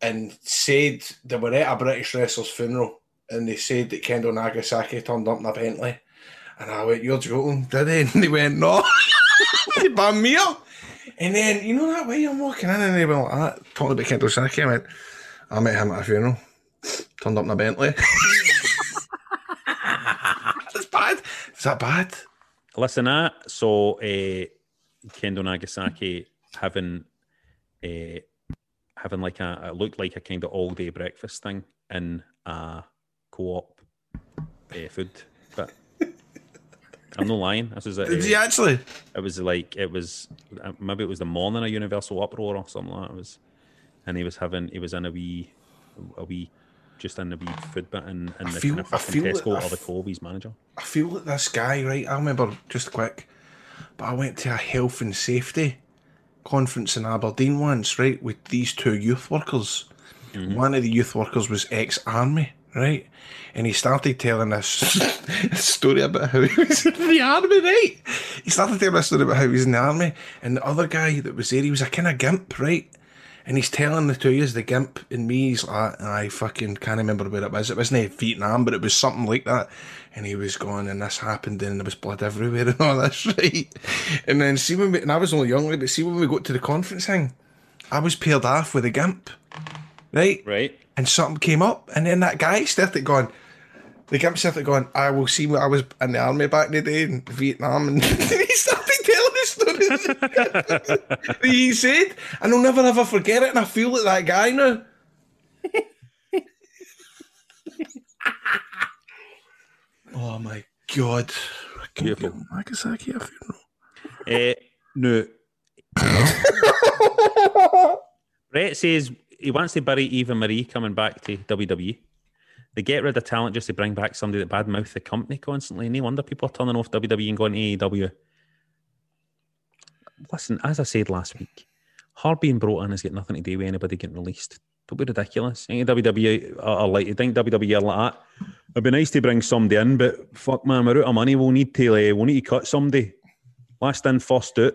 and said they were at a British wrestler's funeral and they said that Kendo Nagasaki turned up in a Bentley. And I went, You're joking, did he? And they went, No. they bammed me up. And then, you know that way I'm walking in and they went like that, talking about Kendo Nagasaki. I went, I met him at a funeral, turned up in a Bentley. That's bad. Is that bad? Listen, I saw uh, Kendo Nagasaki having uh, having like a it looked like a kind of all day breakfast thing in a co-op uh, food, but I'm not lying. This is a, Did he actually? It was like it was uh, maybe it was the morning of Universal Uproar or something like that. It was, and he was having he was in a wee a wee just in the wee food bit in, in the feel- kind of fucking Tesco that or the Colby's manager. I feel like this guy, right? I remember just quick, but I went to a health and safety conference in Aberdeen once, right, with these two youth workers. Mm-hmm. One of the youth workers was ex army, right? And he started telling us a story about how he was in the army, right? He started telling us a story about how he was in the army, and the other guy that was there, he was a kind of gimp, right? And he's telling the two of us, the gimp and me, he's like, I fucking can't remember where it was. It wasn't Vietnam, but it was something like that. And he was going, and this happened, and there was blood everywhere and all this, right? And then see when we, and I was only young, but see when we got to the conference thing, I was paired off with a gimp, right? Right. And something came up, and then that guy started going, the gimp started going, I will see what I was in the army back in the day in Vietnam, and he started telling the story that he said, and I'll never ever forget it, and I feel like that guy now. oh my god. Beautiful. Nagasaki a funeral. Uh, no. Brett says he wants to bury Eva Marie coming back to WWE. They get rid of talent just to bring back somebody that badmouth the company constantly. No wonder people are turning off WWE and going to AEW. Listen, as I said last week, her being brought in has got nothing to do with anybody getting released. Don't be ridiculous. Ain't WWE are, are like you think WWE are like that. It'd be nice to bring somebody in, but fuck man, we're out of money. We'll need to uh, we'll need to cut somebody. Last in, first out.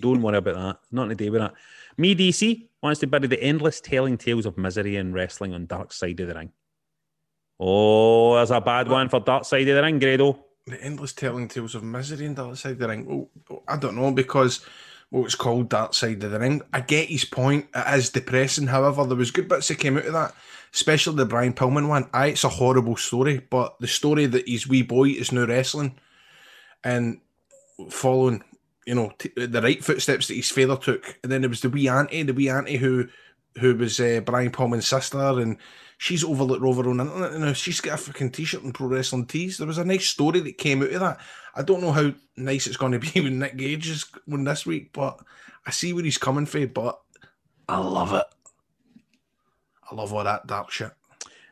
Don't worry about that. Nothing to do with that. Me DC wants to bury the endless telling tales of misery and wrestling on Dark Side of the Ring. Oh, there's a bad one for Dark Side of the Ring, Grado. The endless telling tales of misery and Dark Side of the Ring. Oh, oh, I don't know because well, it's called Dark Side of the Ring. I get his point. It is depressing. However, there was good bits that came out of that, especially the Brian Pillman one. Aye, it's a horrible story, but the story that his wee boy is now wrestling and following, you know, t- the right footsteps that his father took, and then there was the wee auntie, the wee auntie who who was uh, Brian Pillman's sister, and she's overlooked over on internet. Now she's got a fucking t-shirt and pro wrestling tees. There was a nice story that came out of that. I don't know how nice it's going to be when Nick Gage is one this week, but I see where he's coming from. But I love it. I love all that dark shit.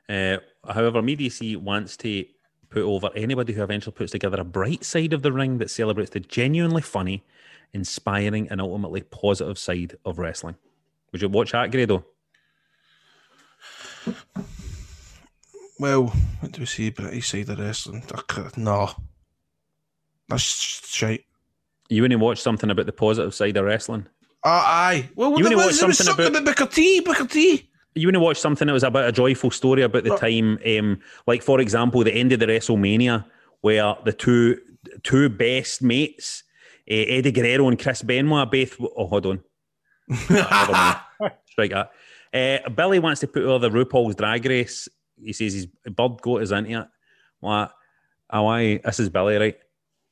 Uh, however, Me DC wants to put over anybody who eventually puts together a bright side of the ring that celebrates the genuinely funny, inspiring, and ultimately positive side of wrestling. Would you watch that, Grado? Well, what do we see? British side of wrestling? No, that's shite. You wouldn't watch something about the positive side of wrestling? Oh, aye. Well, You wanna watch something something about- about Booker T. Booker T. You want to watch something that was about a joyful story about the time, um, like for example, the end of the WrestleMania, where the two two best mates, uh, Eddie Guerrero and Chris Benoit, both. Oh, hold on, strike that. Uh, Billy wants to put all the RuPaul's Drag Race. He says his bird goat is into it. Like, I want, this is Billy, right?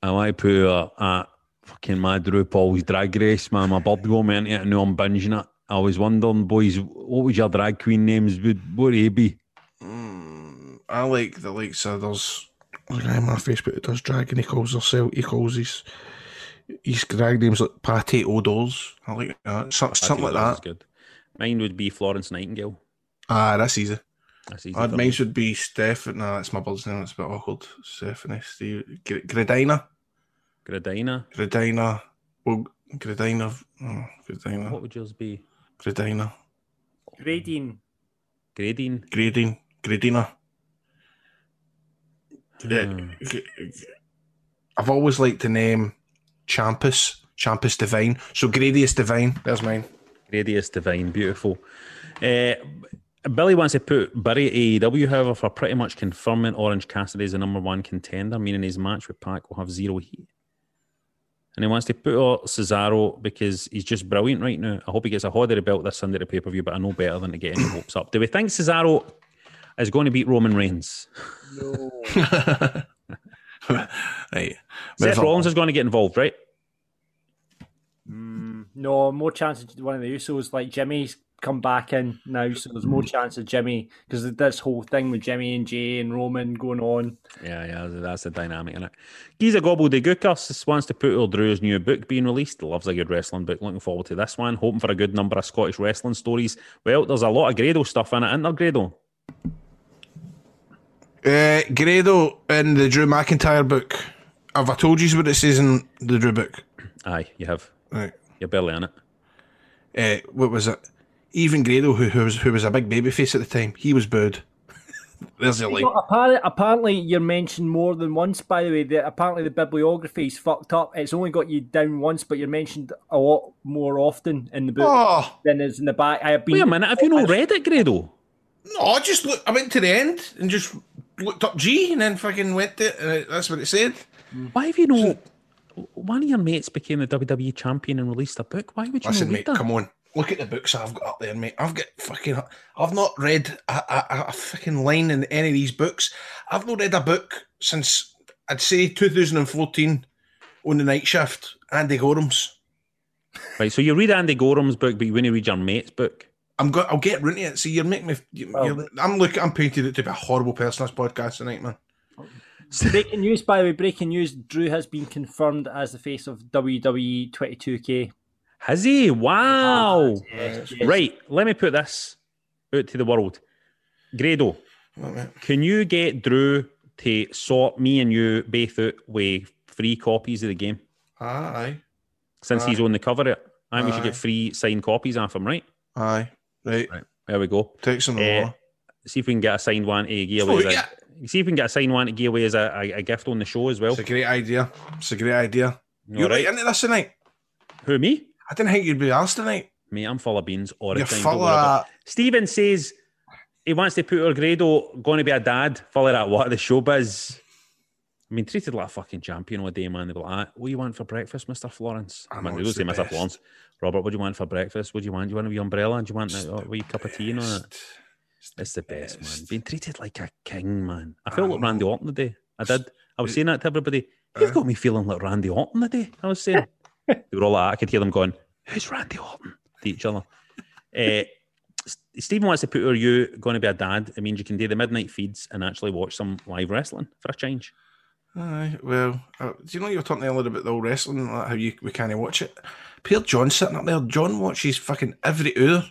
I want to put a, fucking mad RuPaul's Drag Race, man. My bird goat me into it, and now I'm binging it. I was wondering, boys, what would your drag queen names would what would be? I like the likes of there's a guy on my Facebook that does drag and he calls herself he calls his his drag names like Patty O'Dolls. I like that. So, something like That's that. good. Mine would be Florence Nightingale. Ah, that's easy. That's easy. For mine me. should be Steph. No, that's my bird's name. It's a bit awkward. Stephanie. Steve. Gr- Gradina. Gradina. Gradina. Well, Gradina. Oh, Gradina. What would yours be? Gradina. Grading. Gradine. Grading. Gradina. Yeah, Hmm. g- g- I've always liked the name Champus. Champus Divine. So Gradius Divine. There's mine. Gradius Divine, beautiful. Uh, Billy wants to put Barry at AEW, however, for pretty much confirming Orange Cassidy is the number one contender, meaning his match with Pac will have zero heat. And he wants to put out Cesaro because he's just brilliant right now. I hope he gets a Hodder belt this Sunday to pay per view, but I know better than to get any hopes up. Do we think Cesaro is going to beat Roman Reigns? Right. Seth Move. Rollins is going to get involved, right? No, more chance of one of the Usos like Jimmy's come back in now, so there's more chance of Jimmy because this whole thing with Jimmy and Jay and Roman going on. Yeah, yeah, that's the dynamic in it. Giza Gobble de Gookus wants to put out Drew's new book being released. Loves a good wrestling book. Looking forward to this one. Hoping for a good number of Scottish wrestling stories. Well, there's a lot of Grado stuff in it, isn't there, Grado? Uh, Grado in the Drew McIntyre book. Have I told you what it says in the Drew book? Aye, you have. Right. You're barely in it. Uh, what was it? Even Grado, who, who was who was a big baby face at the time, he was booed. There's your link. Apparently, apparently, you're mentioned more than once. By the way, that apparently the bibliography's fucked up. It's only got you down once, but you're mentioned a lot more often in the book Oh than is in the back. I have been. Wait a minute, have you not read it, Grado? no! I just look. I went to the end and just looked up G and then fucking went to. and that's what it said. Why have you not? One of your mates became the WWE champion and released a book. Why would you Listen, read mate, that? come on. Look at the books I've got up there, mate. I've got fucking. I've not read a, a, a fucking line in any of these books. I've not read a book since I'd say 2014 on the night shift. Andy Goram's. Right, so you read Andy Goram's book, but you wouldn't read your mate's book. I'm go- I'll get into it. See, you're making me. You, you're, I'm looking. I'm painting it to be a horrible person. This podcast tonight, man. Oh, breaking news, by the way, breaking news. Drew has been confirmed as the face of WWE 22K. Has he? Wow. Yes, yes. Right, let me put this out to the world. Grado, can you get Drew to sort me and you both out with free copies of the game? Aye, Since he's on the cover of it. I think we should get free signed copies off him, right? aye, right. There we go. Text him Eh, over. see if we can get a signed one to give Oh, away as yeah. A, see if we can get a signed one to give away as a, a, a gift on the show as well. It's a great idea. It's a great idea. You're Alright. right into this tonight. Who me? I didn't think you'd be asked tonight. Me, I'm full of beans all the You're time. full don't worry about of. it. Stephen says he wants to put our Grado going to be a dad, full of that what the showbiz. I mean, treated like a fucking champion all day, man. They were like, ah, "What do you want for breakfast, Mister Florence?" I I mean, know, they don't it's say the Mister. Florence. Robert, what do you want for breakfast? What do you want? Do you want a wee umbrella? Do you want a, a oh, wee cup of tea and all that? It's the best, man. Being treated like a king, man. I felt like Randy Orton today. I did. I was saying that to everybody. You've got me feeling like Randy Orton today. I was saying. they were all like, I could hear them going, "Who's Randy Orton?" to each other. Uh, Stephen wants to put are you going to be a dad? It means you can do the midnight feeds and actually watch some live wrestling for a change. Aye, well, uh, do you know you were talking a earlier about the old wrestling, like how you we can't watch it? Pierre John sitting up there. John watches fucking every hour.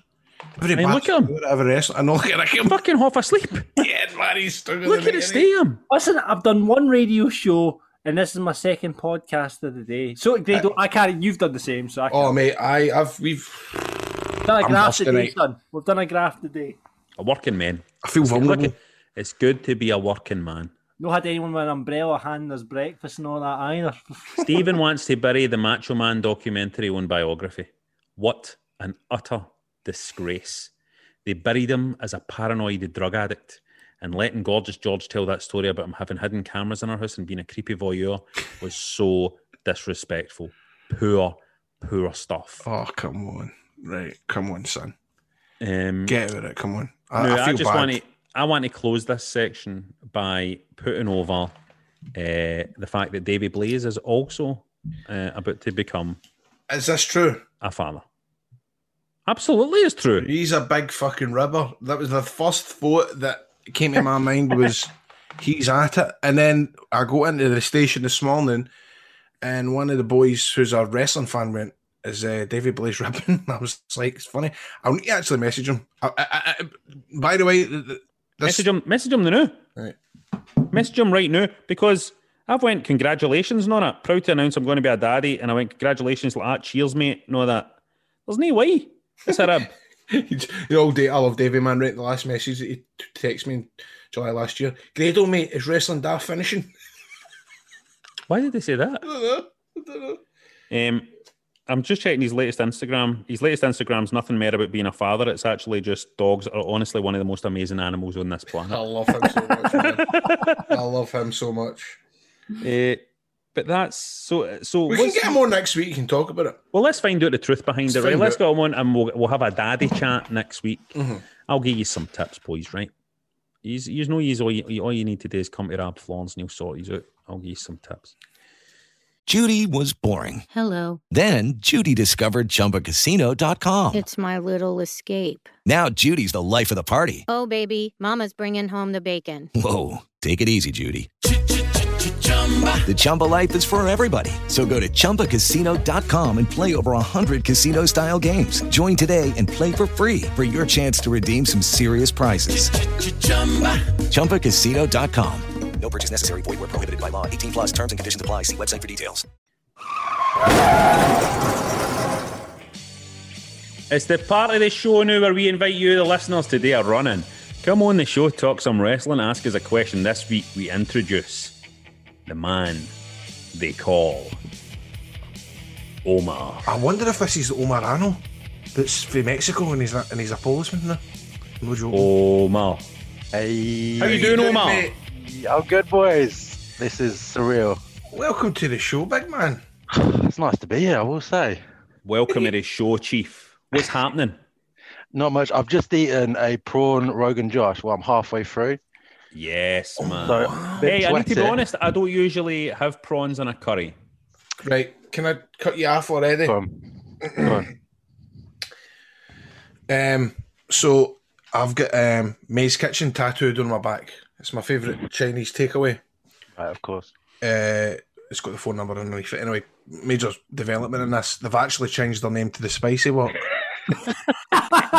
Every I mean, look at him. hour, Every wrestling. I know, look at him. Fucking half asleep. Yeah, man, he's still Look at it, stadium. Listen, I've done one radio show, and this is my second podcast of the day. So, Grado, uh, I can't. You've done the same, so I oh, can't. Oh, mate, I, I've, we've, done a I'm graph today, son. We've done a graph today. A working man. I feel Look, vulnerable. it's good to be a working man. No had anyone with an umbrella handing us breakfast and all that either. Stephen wants to bury the Macho Man documentary on biography. What an utter disgrace. They buried him as a paranoid drug addict. And letting Gorgeous George tell that story about him having hidden cameras in our house and being a creepy voyeur was so disrespectful. Poor, poor stuff. Oh, come on. Right, come on, son. Um, Get out of it. Come on. I, no, I I, just bad. want to. I want to close this section by putting over uh, the fact that Davey Blaze is also uh, about to become Is this true? a father. Absolutely, it's true. He's a big fucking ribber. That was the first thought that came to my mind was he's at it. And then I go into the station this morning and one of the boys who's a wrestling fan went, is uh, David Blaze ribbon? I was like, it's funny. I'll to actually message him. I, I, I, by the way, th- th- this, Message him. Message him now. Right. Message him right now because I've went congratulations and all that. Proud to announce I'm going to be a daddy, and I went congratulations like that. Cheers, mate. And all that. There's no way. It's a rib. the old day, I love Davey man. Right, the last message that he texted me in July last year. Grado, mate, is wrestling daft finishing? Why did they say that? I don't know. I don't know. Um, I'm just checking his latest Instagram. His latest Instagram's nothing more about being a father. It's actually just dogs are honestly one of the most amazing animals on this planet. I love him so much. Man. I love him so much. Uh, but that's so. So We can get him on next week and talk about it. Well, let's find out the truth behind Let's it, right? Let's out. go on and we'll, we'll have a daddy chat next week. Mhm. I'll give you some tips, boys, right? You, you know, you all, you all you need to do is come to Rab Florence and he'll sort you out. I'll give you some tips. Judy was boring. Hello. Then Judy discovered ChumbaCasino.com. It's my little escape. Now Judy's the life of the party. Oh, baby, Mama's bringing home the bacon. Whoa, take it easy, Judy. The Chumba life is for everybody. So go to ChumbaCasino.com and play over 100 casino style games. Join today and play for free for your chance to redeem some serious prizes. ChumbaCasino.com. No purchase necessary. Void where prohibited by law. 18 plus terms and conditions apply. See website for details. It's the part of the show now where we invite you, the listeners, today are running. Come on the show, talk some wrestling, ask us a question. This week we introduce the man they call Omar. I wonder if this is Omar Ano that's from Mexico and he's a, and he's a policeman now. No joke. Omar. Hey, How you doing, Omar? mate? Oh, good boys. This is surreal. Welcome to the show, big man. It's nice to be here, I will say. Welcome to the show, Chief. What's happening? Not much. I've just eaten a prawn Rogan Josh. Well, I'm halfway through. Yes, man. So, bit hey, I need to be honest, I don't usually have prawns in a curry. Right, can I cut you off already? Go on. Um, so I've got um May's Kitchen tattooed on my back. It's my favourite Chinese takeaway. Right, of course. Uh, it's got the phone number underneath it. Anyway, major development in this. They've actually changed their name to the Spicy Wok.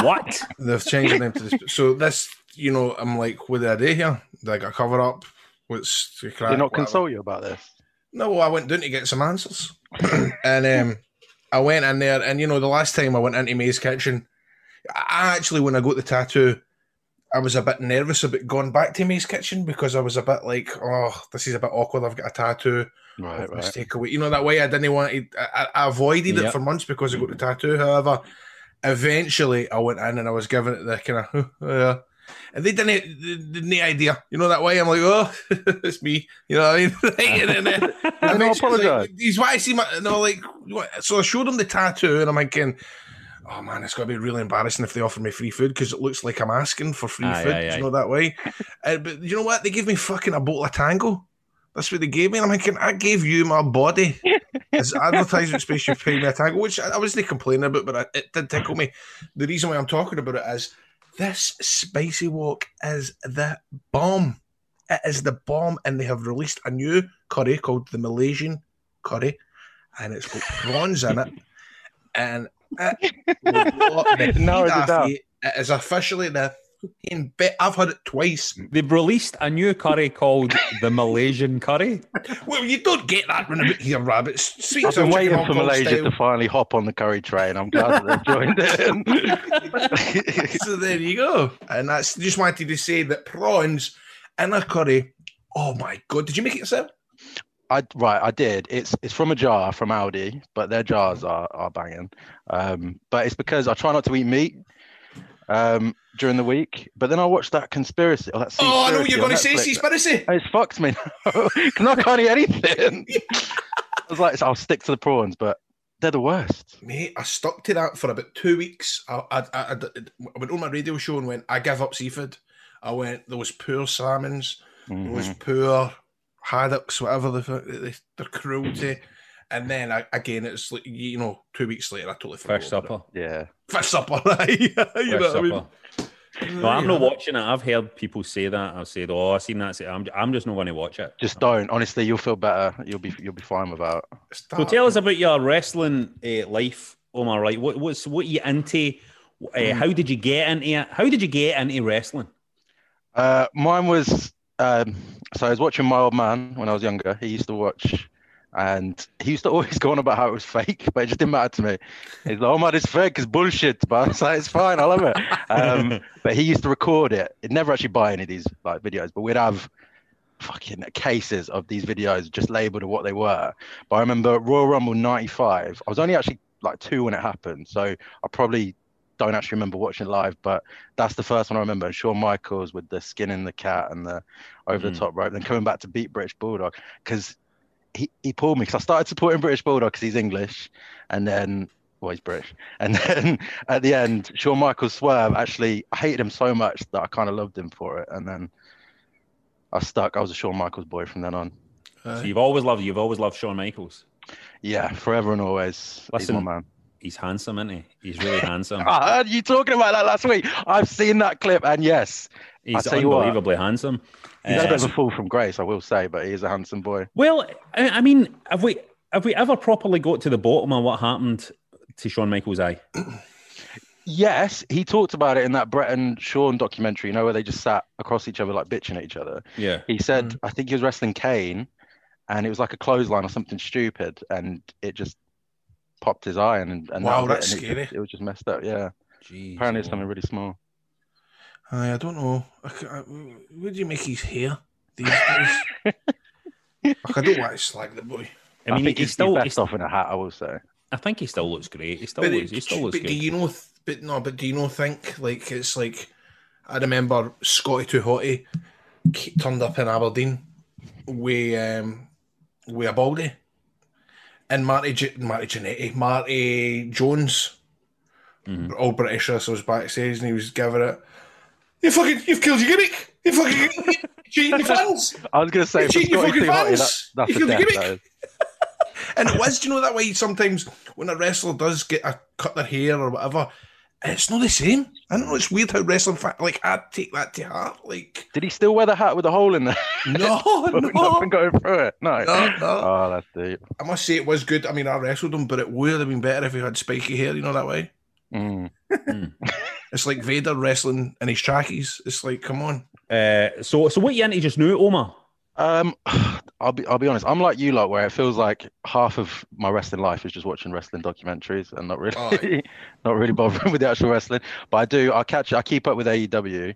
what? They've changed the name to the. So this, you know, I'm like, what did I do here? Did I get cover up? What's the crack? Did not whatever? consult you about this? No, I went down to get some answers, and um, I went in there, and you know, the last time I went into May's kitchen, I actually, when I got the tattoo, I was a bit nervous about going back to May's kitchen because I was a bit like, oh, this is a bit awkward. I've got a tattoo. Right, right. mistake away. You know that way. I didn't want to. I, I avoided it for months because I got the tattoo. However, eventually I went in and I was given it the kind of, yeah. And they didn't, they didn't idea, you know that way. I'm like, oh, it's me, you know what I mean? And then, uh, I apologise. Like, he's why I see my, no, like, what? so I showed him the tattoo, and I'm thinking, oh man, it's gonna be really embarrassing if they offer me free food because it looks like I'm asking for free Aye, food. aye, you know that way. Uh, but you know what? They gave me fucking a bottle of Tango. That's what they gave me. And I'm thinking, I gave you my body as advertisement space. You paid me a tango, which I I wasn't complaining about, but I, it did tickle me. The reason why I'm talking about it is this spicy walk is the bomb. It is the bomb, and they have released a new curry called the Malaysian curry, and it's got prawns in it, and it will blow the Narrowed heat it off down. you. It is officially the fucking bit. I've had it twice. They've released a new curry called the Malaysian curry. Well, you don't get that when about here, rabbits. Sweet I've been waiting for Malaysia style. to finally hop on the curry train. I'm glad that they joined in. so there you go. And that's just wanted to say that prawns in a curry. Oh my god! Did you make it yourself? I right, I did. It's it's from a jar from Aldi, but their jars are are banging. Um, but it's because I try not to eat meat um during the week. But then I watched that conspiracy. Or that Oh, I know you're going to say. Seaspiracy. It's fucked me because I can't eat anything. I was like, I'll stick to the prawns, but They're the worst. Mate, I stuck to that for about two weeks. I, I, I, I went on my radio show and went, I give up seafood. I went, those poor salmons, those Mhm. poor haddocks, whatever the, the, their cruelty. And then I, again, it's like, you know, two weeks later, I totally forgot. Fish about supper. Yeah. it. Fish supper, right? you know Fish what I mean? No, I'm not watching it. I've heard people say that. I've said, "Oh, I've seen that." I'm, I'm just not going to watch it. Just don't. Honestly, you'll feel better. You'll be you'll be fine without. So tell us about your wrestling uh, life, Omar. Right? What what's what you into? Uh, how did you get into it? How did you get into wrestling? Uh, mine was um, so I was watching my old man when I was younger. He used to watch, and he used to always go on about how it was fake, but it just didn't matter to me. He's like, "Oh man, it's fake, it's bullshit," but I was like, "It's fine, I love it." Um, but he used to record it. He'd never actually buy any of these like videos, but we'd have fucking cases of these videos just labeled of what they were. But I remember Royal Rumble '95. I was only actually like two when it happened, so I probably don't actually remember watching it live, but that's the first one I remember. And Shawn Michaels with the skin in the cat and the over Mm. the top rope, then coming back to beat British Bulldog because he, he pulled me because I started supporting British Bulldog because he's English, and then well he's British, and then at the end Shawn Michaels swerve actually I hated him so much that I kind of loved him for it, and then I stuck. I was a Shawn Michaels boy from then on. So you've always loved you've always loved Shawn Michaels. Yeah, forever and always. Listen, he's my man. He's handsome, isn't he? He's really handsome. I heard you talking about that last week. I've seen that clip, and yes, He's tell you what, unbelievably handsome. He's had a bit Uh, of a fall from grace, I will say, but he is a handsome boy. Well, I, I mean, have we have we ever properly got to the bottom of what happened to Shawn Michaels' eye? Yes, he talked about it in that Brett and Shawn documentary, you know, where they just sat across each other, like bitching at each other. Yeah. He said, I think he was wrestling Kane, and it was like a clothesline or something stupid, and it just popped his eye, and, and Wow, that's it, and it scary. just- It, was just messed up, yeah. Jeez, Apparently, it's something really small. Aye, I don't know. I, I, where do you make his hair these days? Like, I don't want to slag the boy. I mean, think he he's still best he's- off in a hat, I will say. I think he still looks great. He still But, looks, he still looks but good. do you know? But no, but do you know? Think like it's like I remember Scotty Too Hotty turned up in Aberdeen with um with a baldy, and Marty G- Marty Jannetty, Marty Jones, Mm-hmm. all British wrestlers backstage, and he was giving it. You fucking, you've killed your gimmick. You fucking cheating your fans. I was going to say, You cheating your fucking fans. that, that's You killed your gimmick. And it was, do you know that way sometimes when a wrestler does get a cut their hair or whatever, it's not the same. I don't know, it's weird how wrestling fa- like I take that to heart. Like Did he still wear the hat with a hole in there? No, no. Nothing going through it. No. No, no. Oh, that's deep. I must say it was good. I mean I wrestled him, but it would have been better if he had spiky hair, you know that way. Mm. It's like Vader wrestling in his trackies. It's like, come on. Uh, so, so what you into just now, Omar? Um, I'll be I'll be honest. I'm like you lot, where it feels like half of my wrestling life is just watching wrestling documentaries and not really Oh, not really bothering with the actual wrestling. But I do. I catch. I keep up with AEW,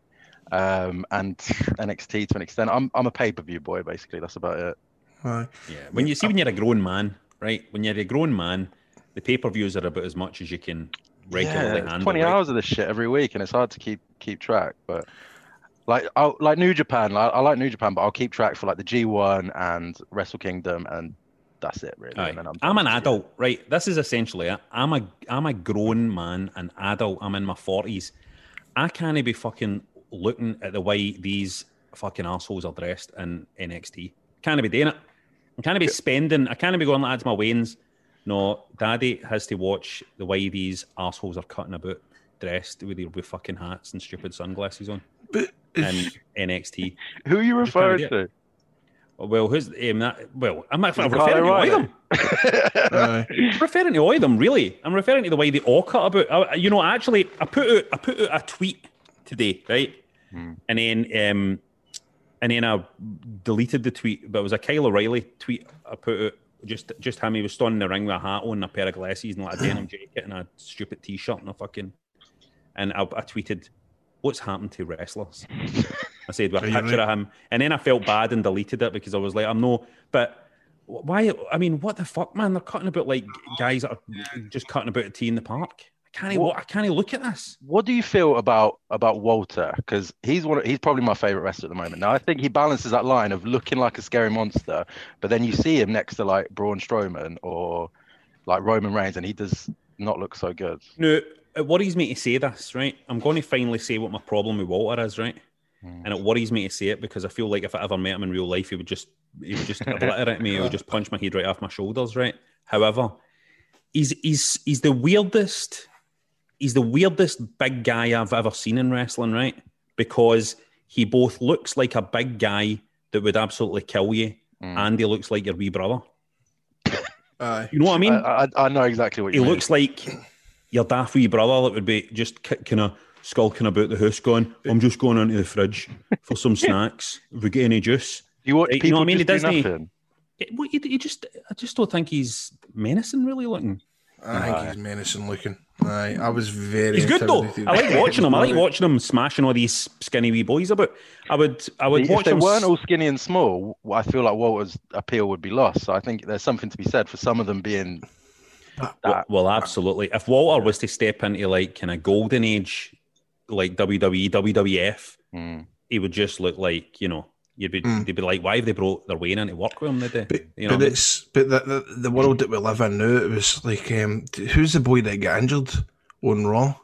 um, and NXT to an extent. I'm I'm a pay per view boy. Basically, that's about it. Right. Yeah. When you see when you're a grown man, right? When you're a grown man, the pay per views are about as much as you can regularly yeah, handle. 20 right? hours of this shit every week, and it's hard to keep keep track. But like I like New Japan. Like, I like New Japan, but I'll keep track for like the G1 and Wrestle Kingdom, and that's it really. Then I'm, I'm an adult, right? This is essentially it. I'm a I'm a grown man, an adult. I'm in my forties. I can't be fucking looking at the way these fucking assholes are dressed in NXT. Can't be doing it. I can't be spending. I can't be going that's my wains. No, Daddy has to watch the way these assholes are cutting about, dressed with their with fucking hats and stupid sunglasses on. But in NXT. Who are you referring to? Well, who's um, that? Well, I'm, I'm Is it referring to all Kyle of them. I'm referring to all of them, really. I'm referring to the way they all cut about. I, you know, actually, I put out I put out a tweet today, right? And then um, and then I deleted the tweet, but it was a Kyle O'Reilly tweet I put out. Just just him, he was standing in the ring with a hat on, and a pair of glasses, and like a denim jacket, and a stupid t-shirt, and a fucking. And I, I tweeted, "What's happened to wrestlers?" I said with a picture of him, and then I felt bad and deleted it because I was like, "I'm no," but why? I mean, what the fuck, man? They're cutting about like guys that are just cutting about a tea in the park. I can't. What- I can't look at this. What do you feel about about Walter? Because he's one. Of, he's probably my favorite wrestler at the moment. Now I think he balances that line of looking like a scary monster, but then you see him next to like Braun Strowman or like Roman Reigns, and he does not look so good. No, it worries me to say this, right? I'm going to finally say what my problem with Walter is, right? Hmm. And it worries me to say it because I feel like if I ever met him in real life, he would just he would just obliterate me. He would just punch my head right off my shoulders, right? However, he's he's he's the weirdest. He's the weirdest big guy I've ever seen in wrestling, right? Because he both looks like a big guy that would absolutely kill you, Hmm. and he looks like your wee brother. Aye. You know what I mean? I, I, I know exactly what he you mean. looks like your daft wee brother that would be just kind of skulking about the house, going, "I'm just going into the fridge for some snacks. If we get any juice." You watch Right, people know what I mean? He doesn't. nothing. It, well, he, he just, I just don't think he's menacing, really looking. I think he's menacing looking. Aye, I was very. He's good though. I like watching him. I like watching him smashing all these skinny wee boys about. I would, I would if watch they him. weren't s- all skinny and small, I feel like Walter's appeal would be lost. So I think there's something to be said for some of them being. Well, well, absolutely. If Walter was to step into like kind of golden age, like WWE, WWF, Hmm. he would just look like you know. You'd be, Mm. they'd be like, why have they brought their way in to work with him? Did they? you know, but it's but the, the the world that we live in now. It was like, um, who's the boy that got injured on Raw?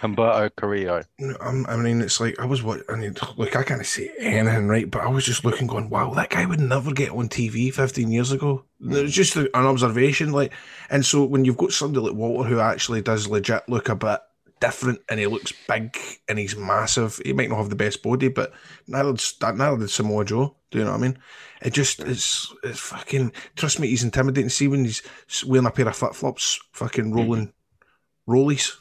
Humberto Carrillo. No, I'm- I mean, it's like I was what I mean. Look, I can't say anything right, but I was just looking, going, "Wow, that guy would never get on TV 15 years ago." Hmm. It was just an observation, like, and so when you've got somebody like Walter who actually does legit look a bit different, and he looks big and he's massive. He might not have the best body, but neither did, neither did Samoa Joe. Do you know what I mean? It just hmm. it's it's fucking. Trust me, he's intimidating. See when he's wearing a pair of flip flops, fucking hmm. rolling rollies.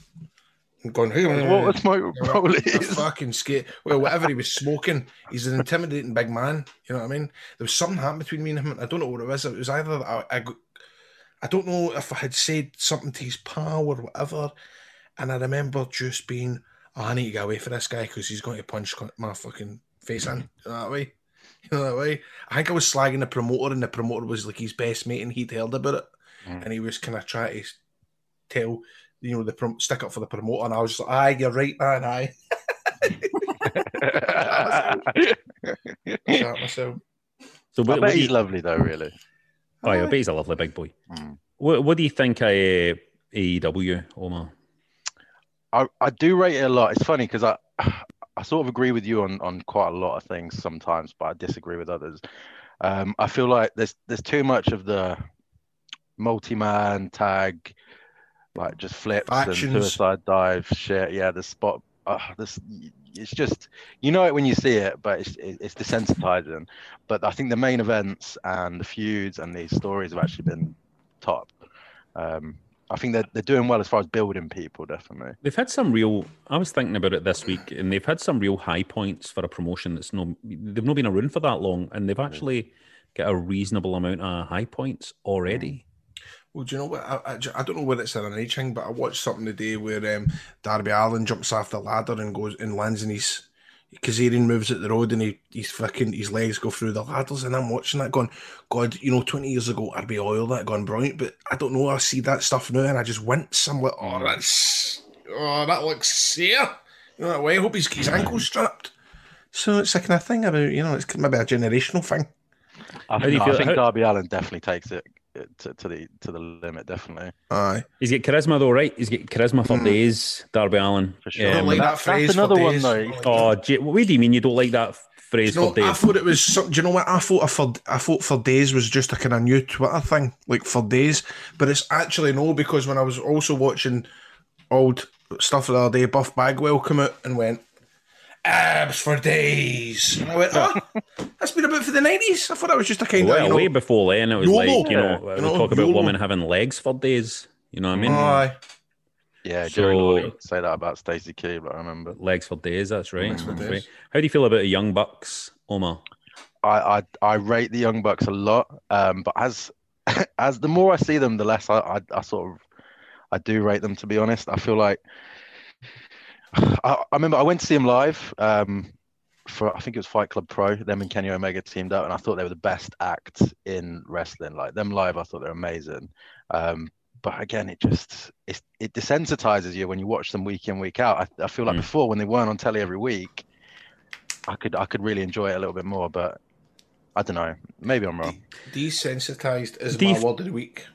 And Going, hey, What was my a rollies? fucking skate. Well, whatever he was smoking, he's an intimidating big man. You know what I mean? There was something happened between me and him. I don't know what it was. It was either that I, I, I don't know if I had said something to his pal or whatever, and I remember just being, oh, I need to get away from this guy because he's going to punch my fucking face in. You know that way? You know that way? I think I was slagging the promoter, and the promoter was like his best mate, and he'd heard about it, mm. and he was kind of trying to tell. You know, the prom- stick up for the promoter, and I was just like, aye, you're right, man, aye. Shot myself. So I bet he's you, lovely though, really. oh, yeah, I bet he's a lovely big boy. What, what do you think of uh, AEW, Omar? I, I do rate it a lot. It's funny because I I sort of agree with you on, on quite a lot of things sometimes, but I disagree with others. Um, I feel like there's there's too much of the multi-man tag, like just flips Factions. and suicide dive shit. Yeah, the spot. Uh, this it's just you know it when you see it, but it's it's desensitizing. But I think the main events and the feuds and these stories have actually been top. Um, I think they're they're doing well as far as building people, definitely. They've had some real. I was thinking about it this week, and they've had some real high points for a promotion that's no. They've not been around for that long, and they've actually got a reasonable amount of high points already. Well, do you know what? I, I, I don't know whether it's an age thing, but I watched something today where um, Darby Allin jumps off the ladder and goes and lands in his Kazarian moves at the road and he, he's fucking his legs go through the ladders and I'm watching that going, God, you know, twenty years ago I'd be oil that gone brilliant, but I don't know. I see that stuff now and I just wince. I'm like, oh, that's oh, that looks sear. You know that way. I hope he's his ankles strapped. So it's a kind of thing about you know, it's maybe a generational thing. I think, I think how- Darby Allin definitely takes it to, to the to the limit, definitely. Aye. He's got charisma though, right? He's got charisma for hmm. days, Darby Allin. For sure. I don't like that- that, that's phrase. another for one, days. though. I don't like Oh, gee, what do you mean you don't like that f- phrase No, for days? I thought it was. Some, do you know what? I thought a for I thought for days was just a kind of new Twitter thing, like for days. But it's actually no, because when I was also watching old stuff the other day, Buff Bagwell come out and went abs for days, and I went, oh, that's been about for the nineties. I thought that was just a kind well, of you way before then, it was YOLO. like you know, Yeah. we talk about YOLO. women having legs for days. You know what I mean? aye. Yeah, So- Jerry Lawler used say that about Stacy Keibler. I remember. Legs for days. That's right. Legs for days. right. How do you feel about the Young Bucks, Omar? I, I I rate the Young Bucks a lot, um, but as as the more I see them, the less I, I, I sort of I do rate them. To be honest, I feel like I, I remember I went to see them live um, for I think it was Fight Club Pro. Them and Kenny Omega teamed up, and I thought they were the best act in wrestling. Like them live, I thought they were amazing. Um, but again, it just it, it desensitizes you when you watch them week in week out. I, I feel like Mm. before when they weren't on telly every week, I could I could really enjoy it a little bit more. But I don't know. Maybe I'm wrong. Desensitized is Do you my f- word of the week.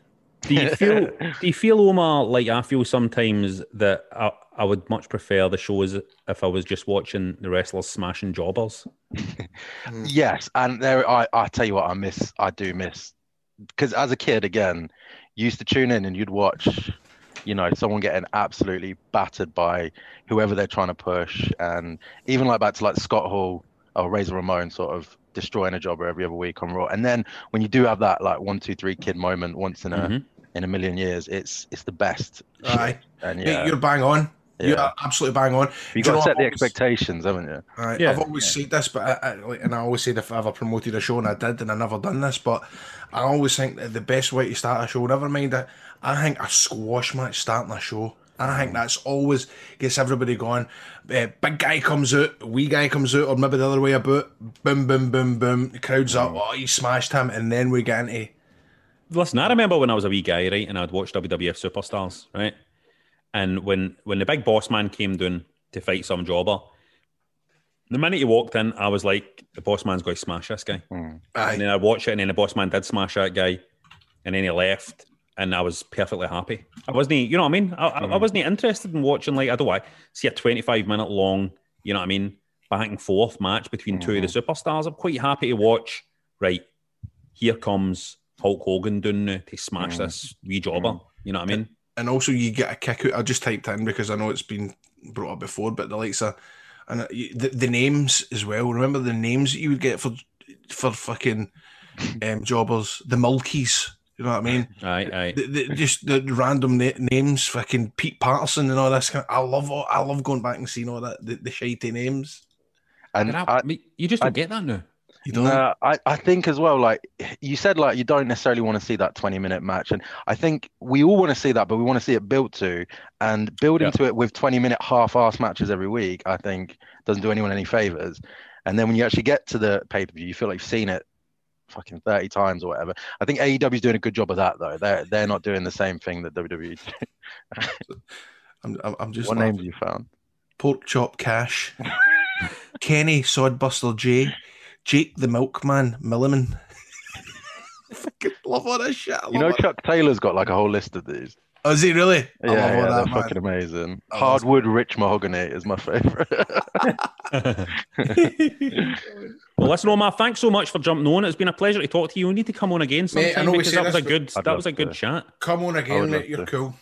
Do you feel? do you feel, Omar, like I feel sometimes that I, I would much prefer the shows if I was just watching the wrestlers smashing jobbers? Yes, and there I I tell you what I miss I do miss because as a kid again, you used to tune in and you'd watch, you know, someone getting absolutely battered by whoever they're trying to push, and even like back to like Scott Hall or Razor Ramon sort of destroying a jobber every other week on Raw, and then when you do have that like one two three kid moment once in a Mhm. in a million years, it's it's the best. shit. Aye. and Mate, yeah, you're bang on. You're Yeah. absolutely bang on. you Do got to know set the I've always- expectations, haven't you? Aye, Yeah. I've always said this, but I, I, like, and I always said if I ever promoted a show, and I did, and I never done this, but I always think that the best way to start a show, never mind that, I think a squash match starting a show. I think that's always gets everybody going. Uh, big guy comes out, wee guy comes out, or maybe the other way about. Boom, boom, boom, boom. The crowd's up. Oh, he smashed him, and then we get into Listen, I remember when I was a wee guy, right, and I'd watch WWF Superstars, right, and when when the big boss man came down to fight some jobber, the minute he walked in, I was like, the boss man's going to smash this guy. Aye. And then I watched it, and then the boss man did smash that guy, and then he left, and I was perfectly happy. I wasn't, you know what I mean? I, I- I wasn't interested in watching like I don't know, see a twenty-five minute long, you know what I mean, back and forth match between two of the superstars. I'm quite happy to watch. Right, here comes Hulk Hogan doing now to smash this wee jobber. You know what I mean? and also you get a kick out. I just typed in because I know it's been brought up before, but the likes of and uh, the, the names as well. Remember the names that you would get for for fucking um, jobbers, the Mulkeys. You know what I mean? Aye, aye. The, the, just the random na- names, fucking Pete Patterson and all this. Kind I love, all, I love going back and seeing all that the, the shitey names. And But I, I- you just don't get that now. You don't. No, I, I think as well, like you said, like you don't necessarily want to see that 20 minute match. And I think we all want to see that, but we want to see it built to. And building Yeah. to it with 20 minute half ass matches every week, I think doesn't do anyone any favors. And then when you actually get to the pay per view, you feel like you've seen it fucking 30 times or whatever. I think AEW is doing a good job of that, though. They're, they're not doing the same thing that WWE do. I'm, I'm, just what laughing. names have you found? Pork Chop Cash, Kenny Sodbuster J, Jake the Milkman Milliman. fucking love all this shit. You know, it. Chuck Taylor's got like a whole list of these. Oh, is he really? Yeah, I love all yeah, that, they're man. fucking amazing. Oh, Hardwood Rich Mahogany is my favorite. Well, listen, Omar, thanks so much for jumping on. It's been a pleasure to talk to you. We need to come on again Mate, I sometime know because that was a good I'd that was a good to. chat. Come on again, mate. You're to. cool.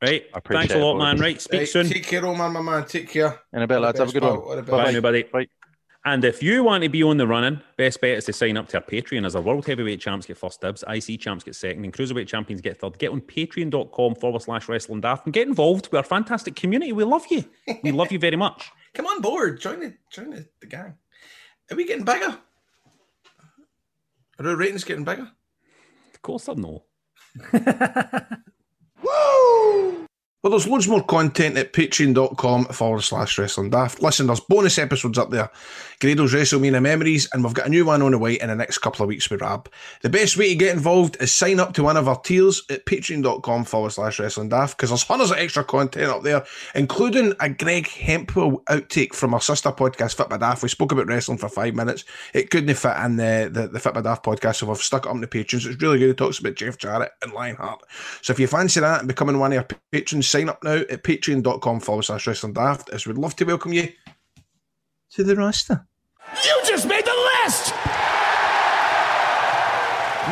Right. I Thanks a lot, boys. man. Right. Speak Right, soon. Take care, old man, my man. Take care. In a bit, All the lads. Have a good pal. one. All. Bye, Bye. everybody. Bye. And if you want to be on the running, best bet is to sign up to our Patreon as our World Heavyweight Champs get first dibs, IC Champs get second, and Cruiserweight Champions get third. Get on patreon.com forward slash wrestling daft and get involved. We're a fantastic community. We love you. We love you very much. Come on board. Join the join the, the gang. Are we getting bigger? Are our ratings getting bigger? Of course, I know. Well, there's loads more content at patreon.com forward slash wrestling daft. Listen, there's bonus episodes up there. Grado's WrestleMania memories, and we've got a new one on the way in the next couple of weeks with Rab. The best way to get involved is sign up to one of our tiers at patreon.com forward slash wrestling daft because there's hundreds of extra content up there, including a Greg Hemphill outtake from our sister podcast, Fit by Daft. We spoke about wrestling for five minutes. It couldn't fit in the, the, the Fit by Daft podcast, so we've stuck it up on the patrons. It's really good. It talks about Jeff Jarrett and Lionheart. So if you fancy that and becoming one of our patrons, sign up now at patreon.com forward slash wrestling daft, as we'd love to welcome you to the roster. You just made the list!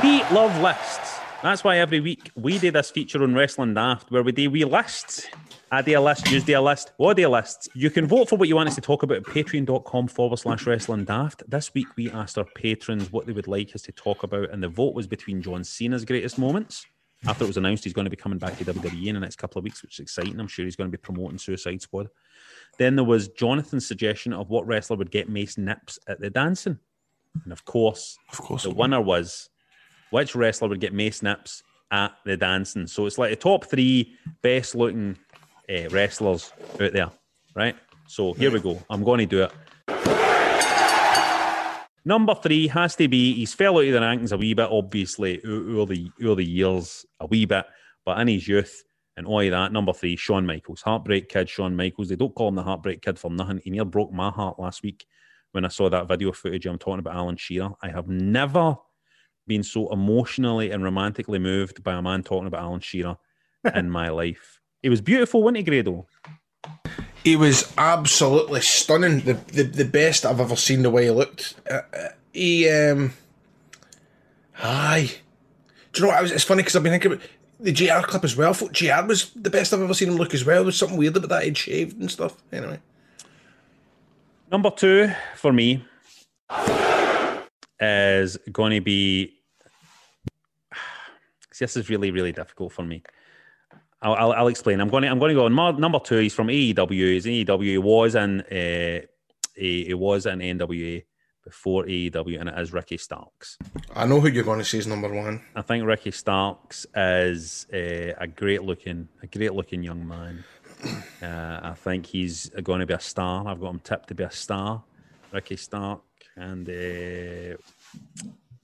We love lists. That's why every week we do this feature on Wrestling Daft where we do we lists. I do a list, you do a list, what do a lists? You can vote for what you want us to talk about at patreon.com forward slash wrestling daft. This week we asked our patrons what they would like us to talk about, and the vote was between John Cena's greatest moments. After it was announced he's going to be coming back to WWE in the next couple of weeks, which is exciting. I'm sure he's going to be promoting Suicide Squad. Then there was Jonathan's suggestion of what wrestler would get Mace Nips at the dancing. And of course, Of course. the winner was which wrestler would get Mace Nips at the dancing. So it's like the top three best looking uh, wrestlers out there, right? So here we go. I'm going to do it. Number three has to be he's fell out of the rankings a wee bit, obviously, over the over the years, a wee bit, but in his youth and all of that. Number three, Shawn Michaels, Heartbreak Kid, Shawn Michaels. They don't call him the Heartbreak Kid for nothing. He nearly broke my heart last week when I saw that video footage. I'm talking about Alan Shearer. I have never been so emotionally and romantically moved by a man talking about Alan Shearer in my life. It was beautiful, wasn't he, Grado? He was absolutely stunning. The, the the best I've ever seen. The way he looked. Uh, uh, he um. Aye. Do you know what? I was, it's funny because I've been thinking about the JR clip as well. I thought JR was the best I've ever seen him look as well. There was something weird about that. He'd shaved and stuff. Anyway. Number two for me is going to be. This is really, really difficult for me. I'll, I'll, I'll explain. I'm going to I'm going to go on number two. He's from AEW. He's in AEW. He was in uh, he, he was in NWA before AEW, and it is Ricky Starks. I know who you're going to say is number one. I think Ricky Starks is uh, a great looking, a great looking young man. Uh, I think he's going to be a star. I've got him tipped to be a star, Ricky Stark, and uh,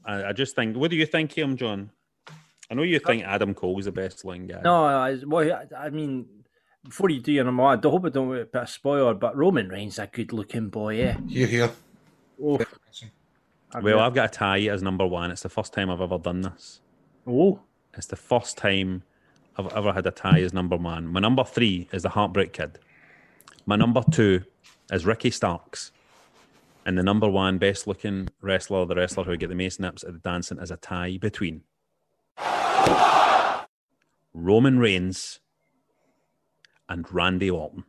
I, I just think. What do you think, of him, John? I know you think Adam Cole's the best looking guy. No, I, well, I- I mean, before you do your number one, I hope I don't want to put a spoiler, but Roman Reigns is a good looking boy, yeah. Here, here. Oh, Well, I've got a tie as number one. It's the first time I've ever done this. Oh. It's the first time I've ever had a tie as number one. My number three is the Heartbreak Kid. My number two is Ricky Starks. And the number one best looking wrestler, the wrestler who would get the most nips at the dancing, is a tie between Roman Reigns and Randy Orton.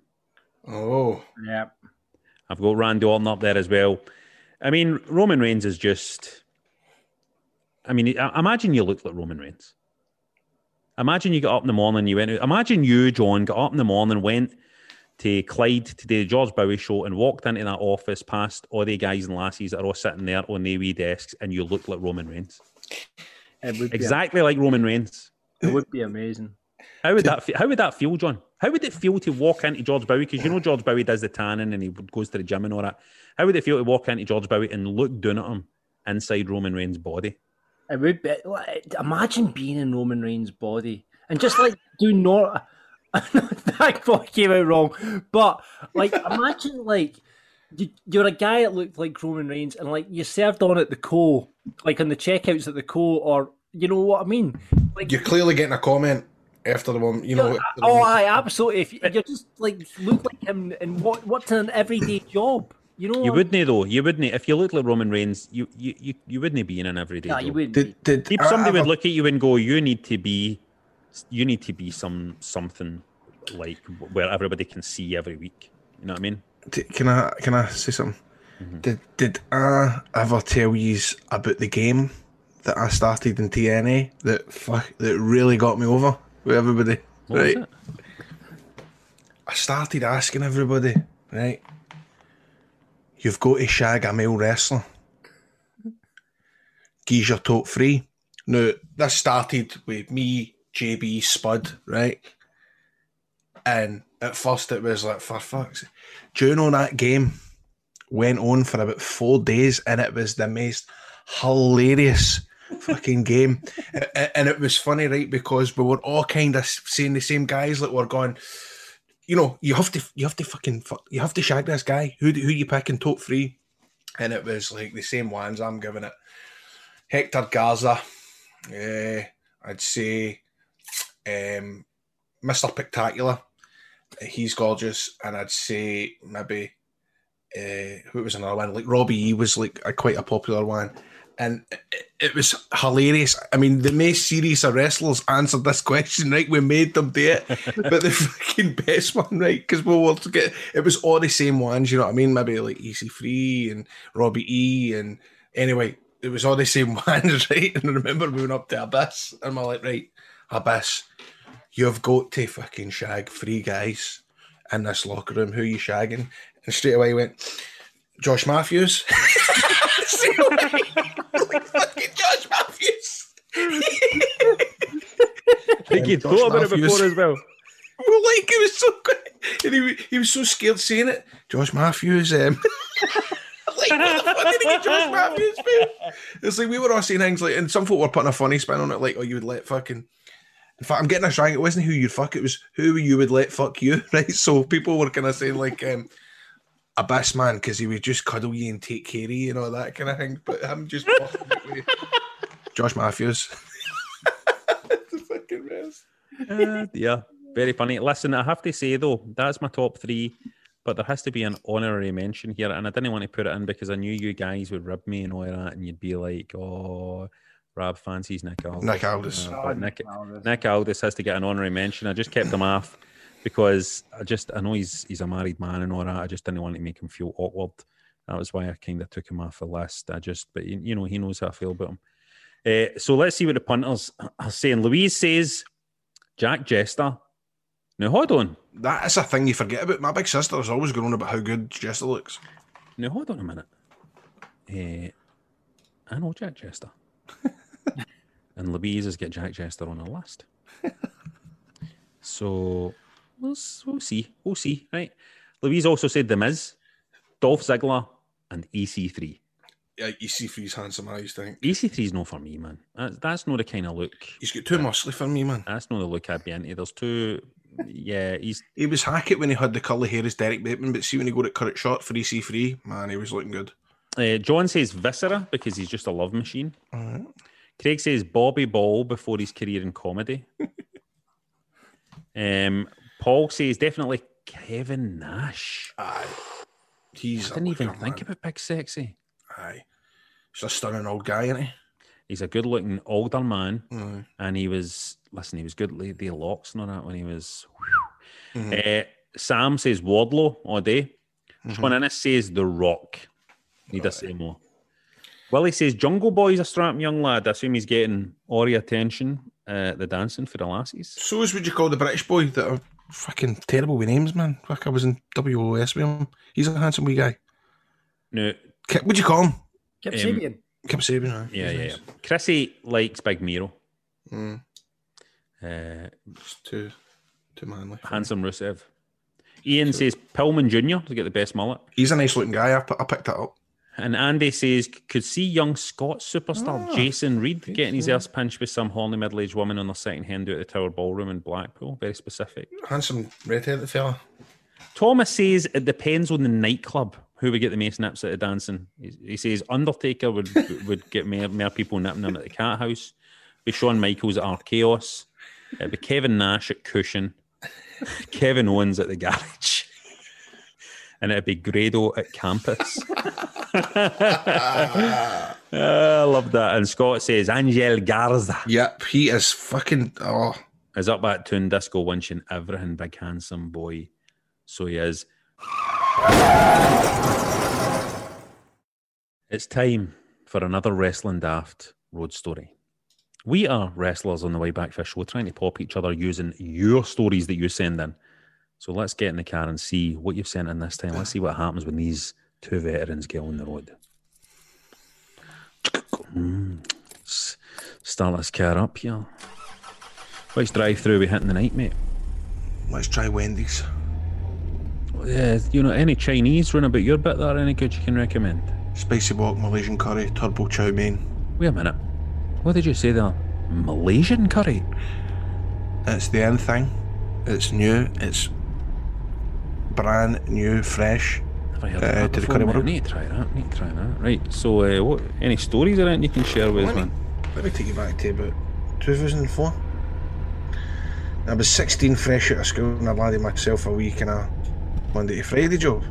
Oh. Yeah. I've got Randy Orton up there as well. I mean, Roman Reigns is just. I mean, imagine you looked like Roman Reigns. Imagine you got up in the morning, you went. Imagine you, John, got up in the morning, went to Clyde to do the George Bowie show, and walked into that office past all the guys and lassies that are all sitting there on their wee desks, and you looked like Roman Reigns, It would be, exactly like Roman Reigns. it would be amazing. How would that? Feel, how would that feel, John? How would it feel to walk into George Bowie? Because you know George Bowie does the tanning and he goes to the gym and all that. How would it feel to walk into George Bowie and look down at him inside Roman Reigns' body? It would be. Imagine being in Roman Reigns' body and just like do not. that boy came out wrong, but like imagine like you, you're a guy that looked like Roman Reigns and like you served on at the co, like on the checkouts at the co, or you know what I mean? Like You're clearly getting a comment after the one, you know. after the Oh, one- I absolutely. If you you just like look like him, and what what's an everyday job? You know, You wouldn't though. You wouldn't if you looked like Roman Reigns. You you you, you wouldn't be in an everyday. Nah, job. you wouldn't. Did, did If somebody ever- would look at you and go, "You need to be, you need to be some something like where everybody can see every week." You know what I mean? Can I can I say something? Mm-hmm. Did did I ever tell you about the game that I started in TNA that fuck that really got me over with everybody? What was right. it? I started asking everybody, right? You've got to shag a male wrestler. Gee's your top three. Now, this started with me, JB, Spud, right? And at first it was like, for fuck's. Do know that game went on for about four days and it was the most hilarious fucking game. And it was funny, right? Because we were all kind of seeing the same guys, like we're going, you know, you have to, you have to fucking, fuck, you have to shag this guy. Who, who you picking top three? And it was like the same ones I'm giving it. Hector Garza, eh, I'd say um, Mr. Spectacular. He's gorgeous. And I'd say maybe uh, who was another one? Like Robbie E was like a, quite a popular one. And it, it was hilarious. I mean, the most serious of wrestlers answered this question, right? We made them do it. but the fucking best one, right? Because we were to get it was all the same ones, you know what I mean? Maybe like EC3 and Robbie E. And anyway, it was all the same ones, right? And I remember we went up to Abyss and we're like, right, Abyss, you've got to fucking shag three guys in this locker room. Who are you shagging? And straight away he went, Josh Matthews. Like fucking Josh Matthews. I think Josh thought about it before as well. Well, like it was so good, and he, he was so scared saying it. Josh Matthews, um, like what the fuck did he get Josh Matthews? Man? It's like we were all saying things like, and some folk were putting a funny spin on it, like, oh, you would let fucking. In fact, I'm getting this wrong. It wasn't who you'd fuck; it was who you would let fuck you, right? So people were kind of saying like, um, Abyss man, because he would just cuddle you and take care of you and all that kind of thing. But I'm just Josh Matthews. the fucking best. Uh, yeah, very funny. Listen, I have to say though, that's my top three, but there has to be an honorary mention here, and I didn't want to put it in because I knew you guys would rib me and all that, and you'd be like, "Oh, Rab fancies Nick Aldis." Nick Aldis. Uh, but Nick, Nick Aldis has to get an honorary mention. I just kept him off because I just I know he's he's a married man and all that. I just didn't want to make him feel awkward. That was why I kind of took him off the list. I just, but you, you know, he knows how I feel about him. Uh, so let's see what the punters are saying. Louise says Jack Jester. Now hold on. That is a thing you forget about. My big sister is always going on about how good Jester looks. Now hold on a minute. Uh, I know Jack Jester. and Louise has got Jack Jester on her list. so we'll, we'll see. We'll see. Right. Louise also said The Miz, Dolph Ziggler, and EC3. Yeah, you see for his handsome eyes, think. EC3 is not for me, man. That's, that's not the kind of look. He's got too muscly for me, man. That's not the look I'd be into. There's two. Yeah, he's He was Hackett when he had the curly hair as Derrick Bateman, but see when he got it cut short for EC3, man, he was looking good. Uh, John says Viscera because he's just a love machine. Alright. Craig says Bobby Ball before his career in comedy. um, Paul says definitely Kevin Nash. Aye. He's I didn't even looker, think man. about Big Sexy. Aye. He's a stunning old guy, isn't he? He's a good looking older man. Aye. And he was, listen, he was good with the locks and all that when he was. Mhm. Uh, Sam says Wardlow all day. Mhm. Sean Innes says The Rock. Need to say more. Willie says Jungle Boy's a strapping young lad. I assume he's getting all the attention, uh, the dancing for the lassies. So is what you call the British boy that are fucking terrible with names, man. Fuck, I was in WOS with him. He's a handsome wee guy. No, Kip, what'd you call him? Kip Um, Sabian. Kip Sabian, aye. Yeah, yeah, nice. yeah. Chrissy likes Big Miro. Mm, Uh, just too, too manly. handsome Rusev. Ian says Pillman Jr. to get the best mullet. He's a nice looking guy. I, I picked that up. And Andy says could see young Scots superstar Ah, Jason Reed getting his ass pinched with some horny middle aged woman on their second hand out at the Tower Ballroom in Blackpool. Very specific. Handsome redheaded fella. Thomas says it depends on the nightclub who would get the most nips at the dancing. He, he says Undertaker would would get more, more people nipping him at the Cat House. Be Shawn Michaels at Archaos. It'd be Kevin Nash at Cushion. Kevin Owens at the garage. And it'd be Grado at campus. Ah, I love that. And Scott says Angel Garza Yep, he is fucking. Oh, is up at Toon Disco winching everything, big handsome boy. So he is. It's time for another wrestling daft road story. We are wrestlers on the way back for a show, trying to pop each other using your stories that you send in. So let's get in the car and see what you've sent in this time. Let's see what happens when these two veterans get on the road. Mm. Start this car up here. Which drive through we hitting the night, mate? let's try Wendy's. Yeah, you know, any Chinese run about your bit there, any good you can recommend? Spicy wok, Malaysian curry, turbo chow mein. Wait a minute. What did you say there? Malaysian curry? It's the end thing. It's new. It's brand new, fresh. Have I heard Uh, that to the before, curry? I world. need to try that. I need to try that. Right. So, uh, what? Any stories around you can share with us, me, man? let me take you back to about 2004. I was 16, fresh out of school, and I landed myself a week in a Monday to Friday job.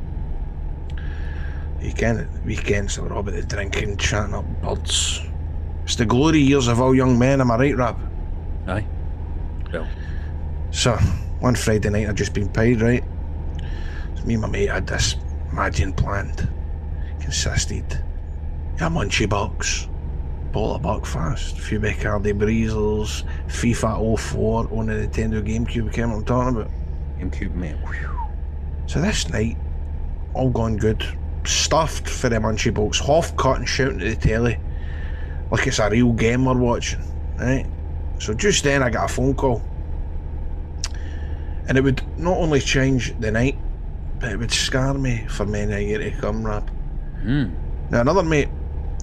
Weekend, weekends, I were all about the drinking, chatting up birds. It's the glory years of all young men, am I right, Rab? Aye. Well, So, one Friday night, I'd just been paid, right? Me and my mate had this imagine planned. Consisted of a munchie box, bottle Buckfast, a few Bacardi Breezers, FIFA 04 on the Nintendo GameCube, came I'm talking about. GameCube, mate. Whew. So this night, all gone good. Stuffed for the munchie box, half cut and shouting at the telly. Like it's a real game we're watching, right? So just then I got a phone call. And it would not only change the night, but it would scar me for many a year to come, Rab. Hmm. Now another mate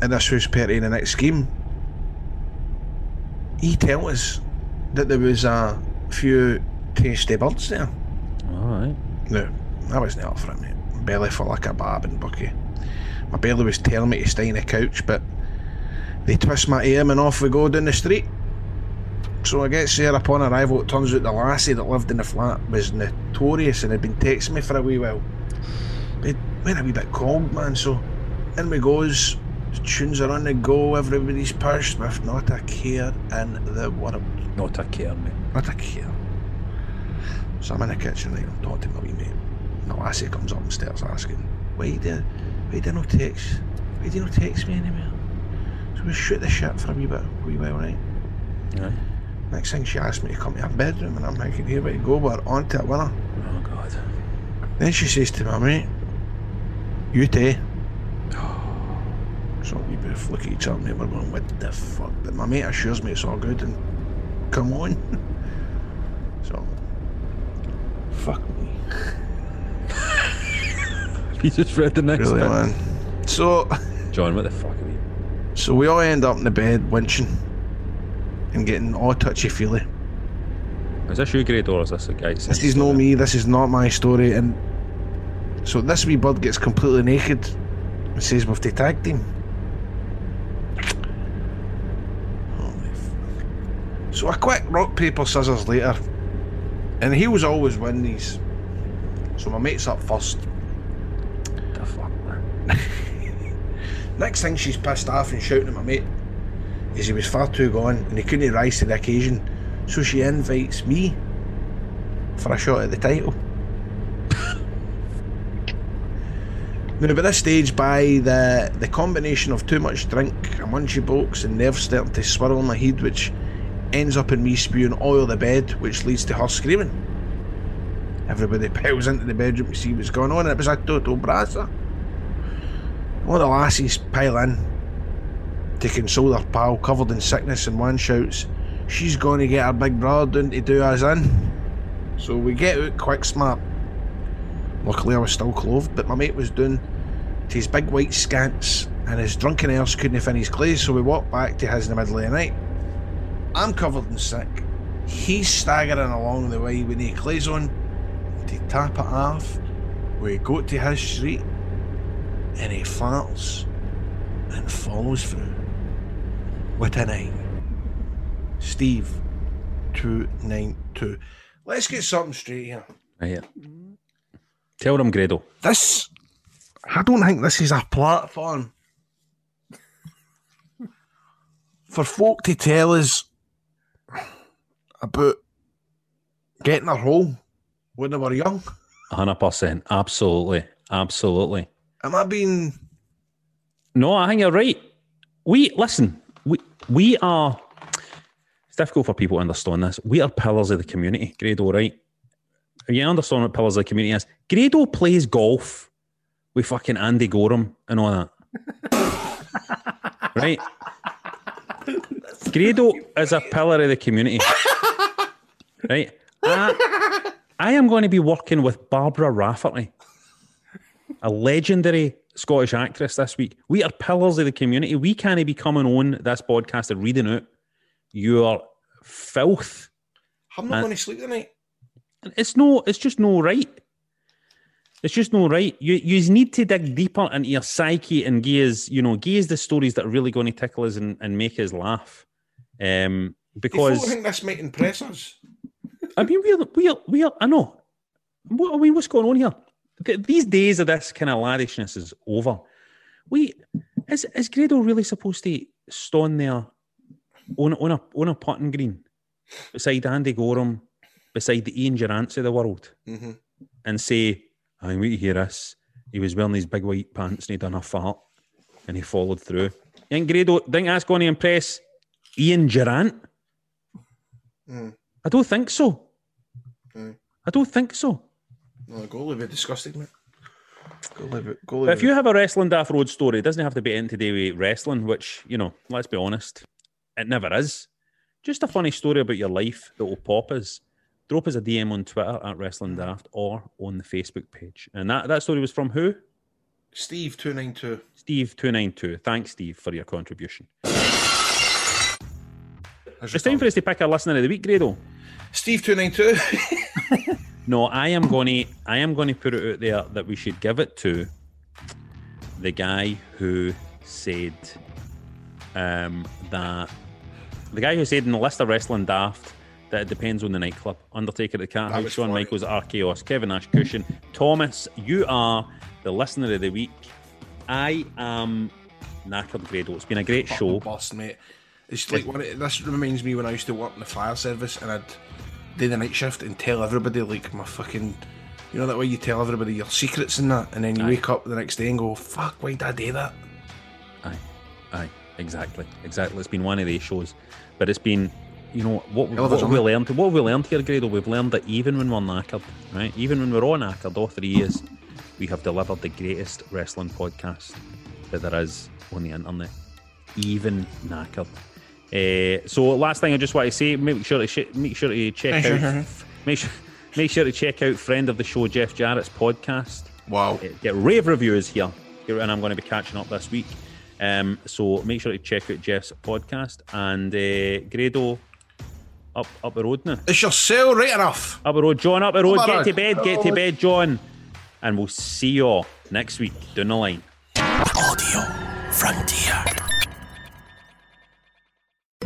in this house party in the next scheme, he tell us that there was a few tasty birds there. All right. No, I wasn't up for it, mate. Belly full like a bab and bucky. My belly was telling me to stay on the couch, but They twist my arm and off we go down the street. So I get there upon arrival. It turns out the lassie that lived in the flat was notorious and had been texting me for a wee while. It went a wee bit cold, man. So in we goes. The tunes are on the go. Everybody's pursed with not a care in the world. Not a care, mate. Not a care. So I'm in the kitchen, right? I'm talking to my wee mate. And the lassie comes up and starts asking, "Why did? Why did you no text? Why did you no text me anymore?" So we shoot the shit for a wee bit, a wee while, right? Yeah. Next thing she asked me to come to her bedroom, and I'm thinking, here we go, we're on to it, winner. Oh God. Then she says to me, mate, you too. So we both look at each other and we're going, what the fuck? But my mate assures me it's all good and come on. so, fuck me. You just read the next Really, bit. man. So, John, what the fuck are you? so we all end up in the bed winching and getting all touchy feely. Is this you, Grado, or is this a guy? This is no me, this is not my story. And so this wee bird gets completely naked and says we've to tag team. So a quick rock, paper, scissors later. And he was always win these. So my mate's up first. The fuck, man. Next thing she's pissed off and shouting at my mate is he was far too gone and he couldn't rise to the occasion. So she invites me for a shot at the title. now, by this stage, by the the combination of too much drink, a munchy box, and nerves starting to swirl in my head, which ends up in me spewing oil the bed, which leads to her screaming. Everybody piles into the bedroom to see what's going on, and it was a total brasser. All the lassies pile in to console their pal covered in sickness, and one shouts, She's going to get her big brother down to do us in. So we get out quick smart. Luckily, I was still clothed, but my mate was doing to his big white scants, and his drunken arse couldn't his clothes, so we walked back to his in the middle of the night. I'm covered in sick. He's staggering along the way with no clothes on. To tap it off, we go to his street, and he farts and follows through with a nine. Steve, 292. Let's get something straight here. Right here. Tell them, Grado. This, I don't think this is a platform for folk to tell us about getting a role when they were young. 100%. Absolutely. Absolutely. Am I being. No, I think you're right. We, listen, we, we are, it's difficult for people to understand this. We are pillars of the community, Grado, right? You understand what pillars of the community is? Grado plays golf with fucking Andy Goram and all that. right? Grado is a pillar of the community. right? I, I am going to be working with Barbara Rafferty, a legendary Scottish actress this week. We are pillars of the community. We can't be coming on this podcast and reading out your filth. I'm not going to sleep tonight. It's no, it's just no right. It's just no right. You you need to dig deeper into your psyche and gaze, you know, gaze the stories that are really going to tickle us and, and make us laugh. Um, Do you think this might impress us? I mean, we're we're we're I know. What I mean, what's going on here? Th- These days of this kind of laddishness is over. We is is Grado really supposed to stand there on on a on a putting green beside Andy Goram, beside the Ian Durrants of the world, Mm-hmm. and say, "I wait to hear this." He was wearing these big white pants and he done a fart, and he followed through. Think Grado think that's going to impress Ian Durrant? Mm. I don't think so. Mm. I don't think so. No, go live it disgusting, mate. Go live it. Go But if you have a wrestling daft road story, it doesn't have to be in to do with wrestling, which, you know, let's be honest, it never is. Just a funny story about your life that will pop us. Drop us a DM on Twitter at Wrestling Daft or on the Facebook page. And that, that story was from who? Steve two nine two. Steve292. Thanks, Steve, for your contribution. It's time for us to pick our listener of the week, Grado. Steve two nine two. No, I am going to I am going to put it out there that we should give it to the guy who said um, that the guy who said in the list of wrestling daft that it depends on the nightclub. Undertaker at the Cat House, Shawn funny. Michaels at Archaos, Kevin Ash Cushion. Thomas, you are the listener of the week. I am knackered, Grado. It's been a great show. Boss, mate. It's like of, this reminds me when I used to work in the fire service and I'd do the night shift and tell everybody like my fucking, you know that way you tell everybody your secrets and that, and then you Aye. wake up the next day and go, "Fuck, why did I do that?" Aye, aye, exactly, exactly. It's been one of these shows, but it's been, you know, what, what have we learned? What have we learned here, Grado? We've learned that even when we're knackered, right, even when we're all knackered, all three years, we have delivered the greatest wrestling podcast that there is on the internet, even knackered. Uh, so, last thing I just want to say, make sure to sh- make sure to check out, make sure, make sure to check out friend of the show Jeff Jarrett's podcast. Wow. Uh, get rave reviews here, and I'm going to be catching up this week. Um, so make sure to check out Jeff's podcast and uh, Grado up up the road now. Is your cell right enough? Up the road, John. Up the road. Up Get road. to bed. Get to bed, John. And we'll see you all next week down the line. Audio Frontier.